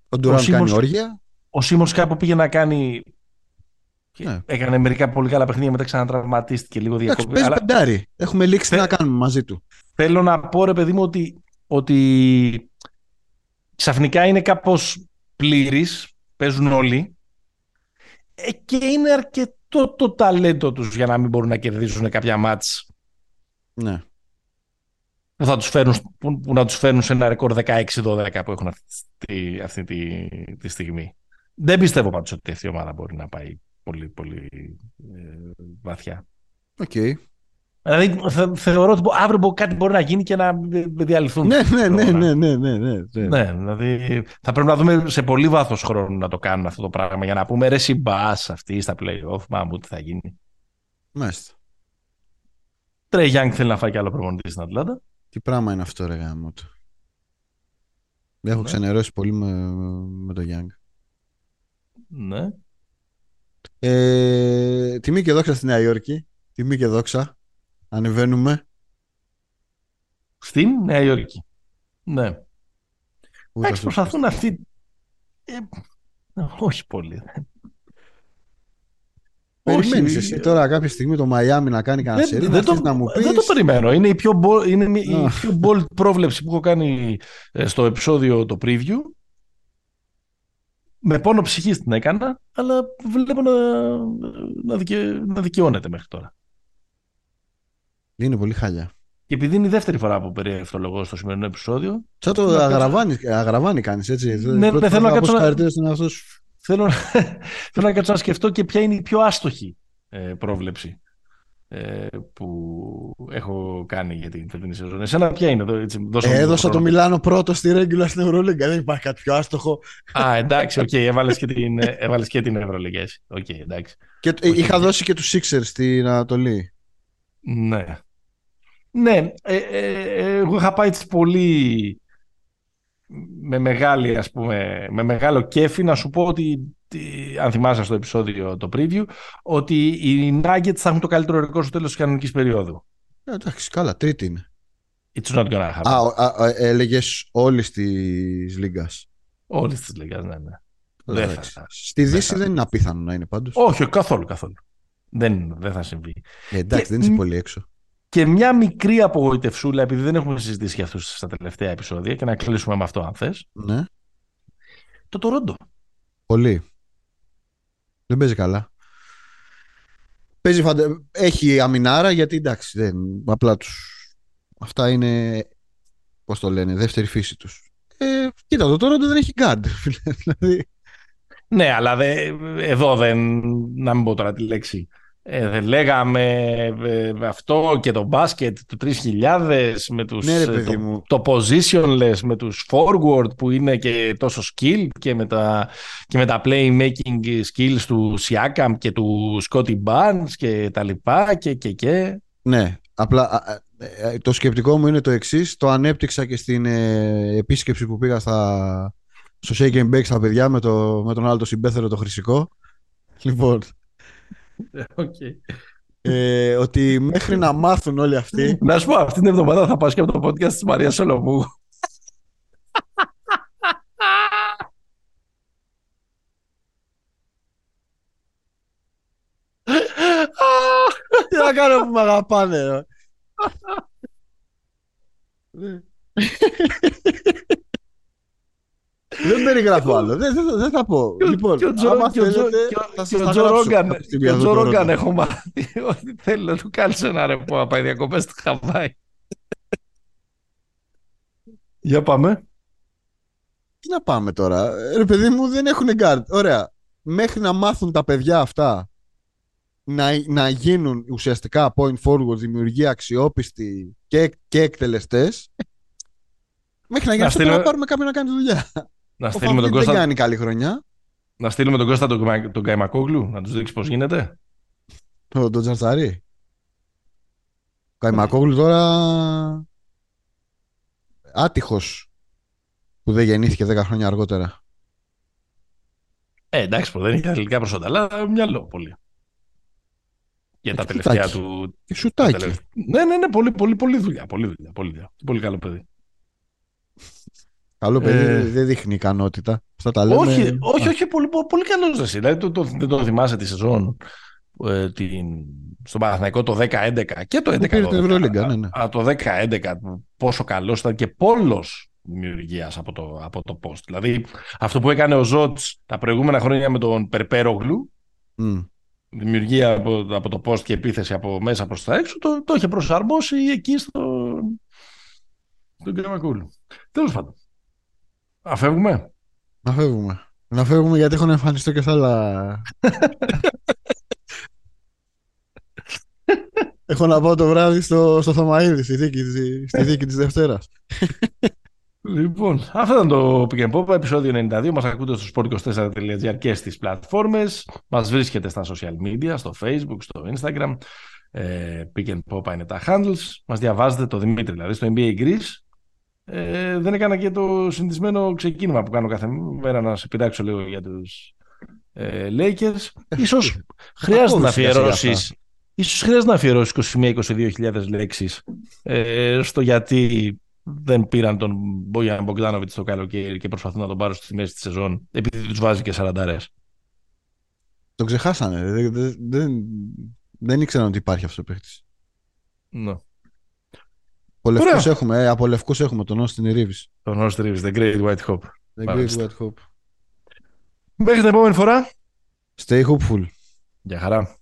Ο Ντουράν Σίμονς- κάνει όργια. ο Σίμονς κάπου πήγε να κάνει Ναι. Έκανε μερικά πολύ καλά παιχνίδια, μετά ξανατραυματίστηκε λίγο διακοπή. Παίζει αλλά... πεντάρι. Έχουμε λήξει τι να κάνουμε μαζί του. Θέλω να πω, ρε παιδί μου, ότι, ότι ξαφνικά είναι κάπως πλήρης, παίζουν όλοι ε, και είναι αρκετό το ταλέντο τους για να μην μπορούν να κερδίσουν κάποια μάτς. Ναι. Που, θα τους φέρουν, που, που να τους φέρουν σε ένα ρεκόρ 16-12 που έχουν αυτή, αυτή τη, τη στιγμή. Δεν πιστεύω πάντως ότι αυτή η ομάδα μπορεί να πάει πολύ, πολύ ε, βαθιά. OK. Okay. Δηλαδή θεωρώ ότι αύριο κάτι μπορεί να γίνει και να διαλυθούν. Ναι, ναι, ναι, ναι, ναι, ναι, ναι, ναι. δηλαδή θα πρέπει να δούμε σε πολύ βάθος χρόνου να το κάνουν αυτό το πράγμα για να πούμε ρε συ μπας αυτοί στα play-off, μα μου τι θα γίνει. Μάλιστα. Τρέι Γιάνγκ θέλει να φάει κι άλλο προπονητής στην Ατλάντα. Τι πράγμα είναι αυτό ρε γαμώτο. Έχω ναι. ξενερώσει πολύ με, με το Γιάνγκ. Ναι. Ε, τιμή και δόξα στη Νέα Υόρκη. Τιμή και δόξα. Ανεβαίνουμε. Στην Νέα Υόρκη. Ναι. Εντάξει, προσπαθούν αυτοί. Ε, όχι πολύ. Περιμένεις εσύ τώρα κάποια στιγμή το Μαϊάμι να κάνει κανένα σερί, δεν, το, να μου πεις... δεν το περιμένω. Είναι η πιο, bold, είναι η πιο bold πρόβλεψη που έχω κάνει ε, στο επεισόδιο το preview με πόνο ψυχή την έκανα, αλλά βλέπω να, να, δικαι, να δικαιώνεται μέχρι τώρα. Είναι πολύ χάλια. Και επειδή είναι η δεύτερη φορά που περιευθολογώ στο σημερινό επεισόδιο. Σαν το αγραβάνι, αγραβάνι κάνεις έτσι. Ναι, ναι, θέλω να κάτσω να... Θέλω, θέλω να κάτσω να σκεφτώ και ποια είναι η πιο άστοχη ε, πρόβλεψη ε, που έχω κάνει για την φετινή σεζόν. Εσένα ποια είναι εδώ, έτσι, ε, Έδωσα το Μιλάνο πρώτο στη regular στην Ευρωλίγκα. Δεν υπάρχει κάτι πιο άστοχο. Α, εντάξει, OK, okay, έβαλες και την, έβαλες και την Ευρωλίγκα Okay, εντάξει. Και, είχα δώσει και τους Sixers στην Ανατολή. Ναι. Ναι, ε, ε, εγώ είχα πάει πολύ με μεγάλη, ας πούμε, με μεγάλο κέφι να σου πω ότι αν θυμάσαι στο επεισόδιο το preview, ότι οι Nuggets θα έχουν το καλύτερο ρεκόρ στο τέλος της κανονικής περίοδου. Ε, εντάξει, καλά, τρίτη είναι. It's not gonna happen. Α, έλεγες όλη τη λίγα. Όλη τη λίγα, ναι, ναι. Δεν θα, Στη Δύση δεν είναι απίθανο να είναι πάντως. Όχι, καθόλου, καθόλου. Δεν, δεν θα συμβεί. Ε, εντάξει, δεν είσαι πολύ έξω. Και μια μικρή απογοητευσούλα, επειδή δεν έχουμε συζητήσει για αυτούς στα τελευταία επεισόδια και να κλείσουμε με αυτό, αν θες. Ναι. Το Τορόντο. Πολύ. Δεν παίζει καλά. Παίζει φαντα... Έχει αμινάρα γιατί εντάξει, δεν... απλά τους. Αυτά είναι. Πώς το λένε, δεύτερη φύση τους. Ε, κοίτα, το Τορόντο δεν έχει γκάντ. *laughs* δηλαδή... Ναι, αλλά δε, εδώ δεν. Να μην πω τώρα τη λέξη. Ε, λέγαμε ε, αυτό και το μπάσκετ του 3000 με τους, ναι, ε, το, το positionless με τους forward που είναι και τόσο skill και με τα, και με τα playmaking skills του Siakam και του Scotty Barnes και τα λοιπά και και και. Ναι, απλά ε, το σκεπτικό μου είναι το εξής. Το ανέπτυξα και στην επίσκεψη που πήγα στα, στο Shake and Bake στα παιδιά με, το, με τον άλλο το συμπέθερο το χρυσικό. Λοιπόν, Okay. Ε, ότι μέχρι να μάθουν όλοι αυτοί. Να σου πω, αυτή την εβδομάδα θα πάω και από το podcast τη Μαρία Σολομού. Τι να κάνω που με αγαπάνε. Δεν περιγράφω άλλο. Δεν, δεν, δεν θα πω. Λοιπόν, και ο Τζο, άμα θέλετε, θα σας Και ο Τζο Ρόγκαν έχω μάθει *laughs* ότι θέλει να του κάνει ένα ρεπό να πάει διακοπές στη Χαβάη. Για πάμε. Τι να πάμε τώρα; Ρε παιδί μου δεν έχουν γκάρτ. Ωραία. Μέχρι να μάθουν τα παιδιά αυτά να, να γίνουν ουσιαστικά point forward, δημιουργία αξιόπιστη και, και εκτελεστές Μέχρι να γίνει αυτό πρέπει να πάρουμε κάποιον να κάνει τη δουλειά. Να στείλουμε τον Κώστα. Δεν κάνει καλή χρονιά. Να στείλουμε τον Κώστα τον, τον Καϊμακόγλου, να τους δείξει πώς γίνεται. Το, τον Τζαρτσαρί. Ο Καϊμακόγλου τώρα. Άτυχος που δεν γεννήθηκε 10 χρόνια αργότερα. Ε, εντάξει, που δεν είχε αθλητικά προσόντα, αλλά μυαλό πολύ. Για τα τελευταία του. Και σουτάκι. Ναι, ναι, ναι, πολύ, πολύ, πολύ δουλειά. Πολύ, δουλειά, πολύ, δουλειά. πολύ καλό παιδί. Καλό παιδί ε... δεν δείχνει ικανότητα. Αυτά τα λέμε. Όχι, όχι, όχι πολύ, πολύ καλός ζεσί. Δηλαδή, το, το, δεν το θυμάσαι τη σεζόν ε, την, στον Παναθηναϊκό το 10-11 και το 11 πήρε την Ευρωλίγκα, ναι, ναι. Α, το 10-11 πόσο καλός ήταν και πόλος δημιουργίας από το, από το post. Δηλαδή, αυτό που έκανε ο Ζότ τα προηγούμενα χρόνια με τον Περπέρογλου, Mm. δημιουργία από, από το post και επίθεση από μέσα προς τα έξω, το, το είχε προσαρμόσει εκεί στο, στον Κρεμακούλου. Τέλος πάντων. Αφεύγουμε. Να φεύγουμε. Να φεύγουμε γιατί έχω να εμφανιστώ και σε άλλα. *laughs* έχω να πάω το βράδυ στο, στο Θωμαίδη, στη δίκη, στη δίκη της Δευτέρας. Λοιπόν, αυτό ήταν το Pick and Pop, επεισόδιο 92. Μας ακούτε στο sport24.gr και στις πλατφόρμες. Μας βρίσκεται στα social media, στο facebook, στο instagram. Ε, Pick and Pop είναι τα handles. Μας διαβάζετε το Δημήτρη, δηλαδή στο NBA Greece. Ε, δεν έκανα και το συνηθισμένο ξεκίνημα που κάνω κάθε μέρα να σε πειράξω λίγο για τους ε, Lakers. Ίσως χρειάζεται να αφιερώσεις Ίσως χρειάζεται να αφιερώσεις 21-22 λέξεις ε, στο γιατί δεν πήραν τον Μπόγιαν Μπογκδάνοβιτ το καλοκαίρι και προσπαθούν να τον πάρουν στη μέση της σεζόν επειδή τους βάζει και 40 Το ξεχάσανε. Δεν, δεν, δεν, δεν ήξεραν ότι υπάρχει αυτός ο παίχτη. Ναι. Από λευκούς έχουμε, ε, έχουμε τον Austin Reeves. Τον Austin Reeves, the great white hope. The Μέχρι την επόμενη φορά. Stay hopeful. Γεια χαρά.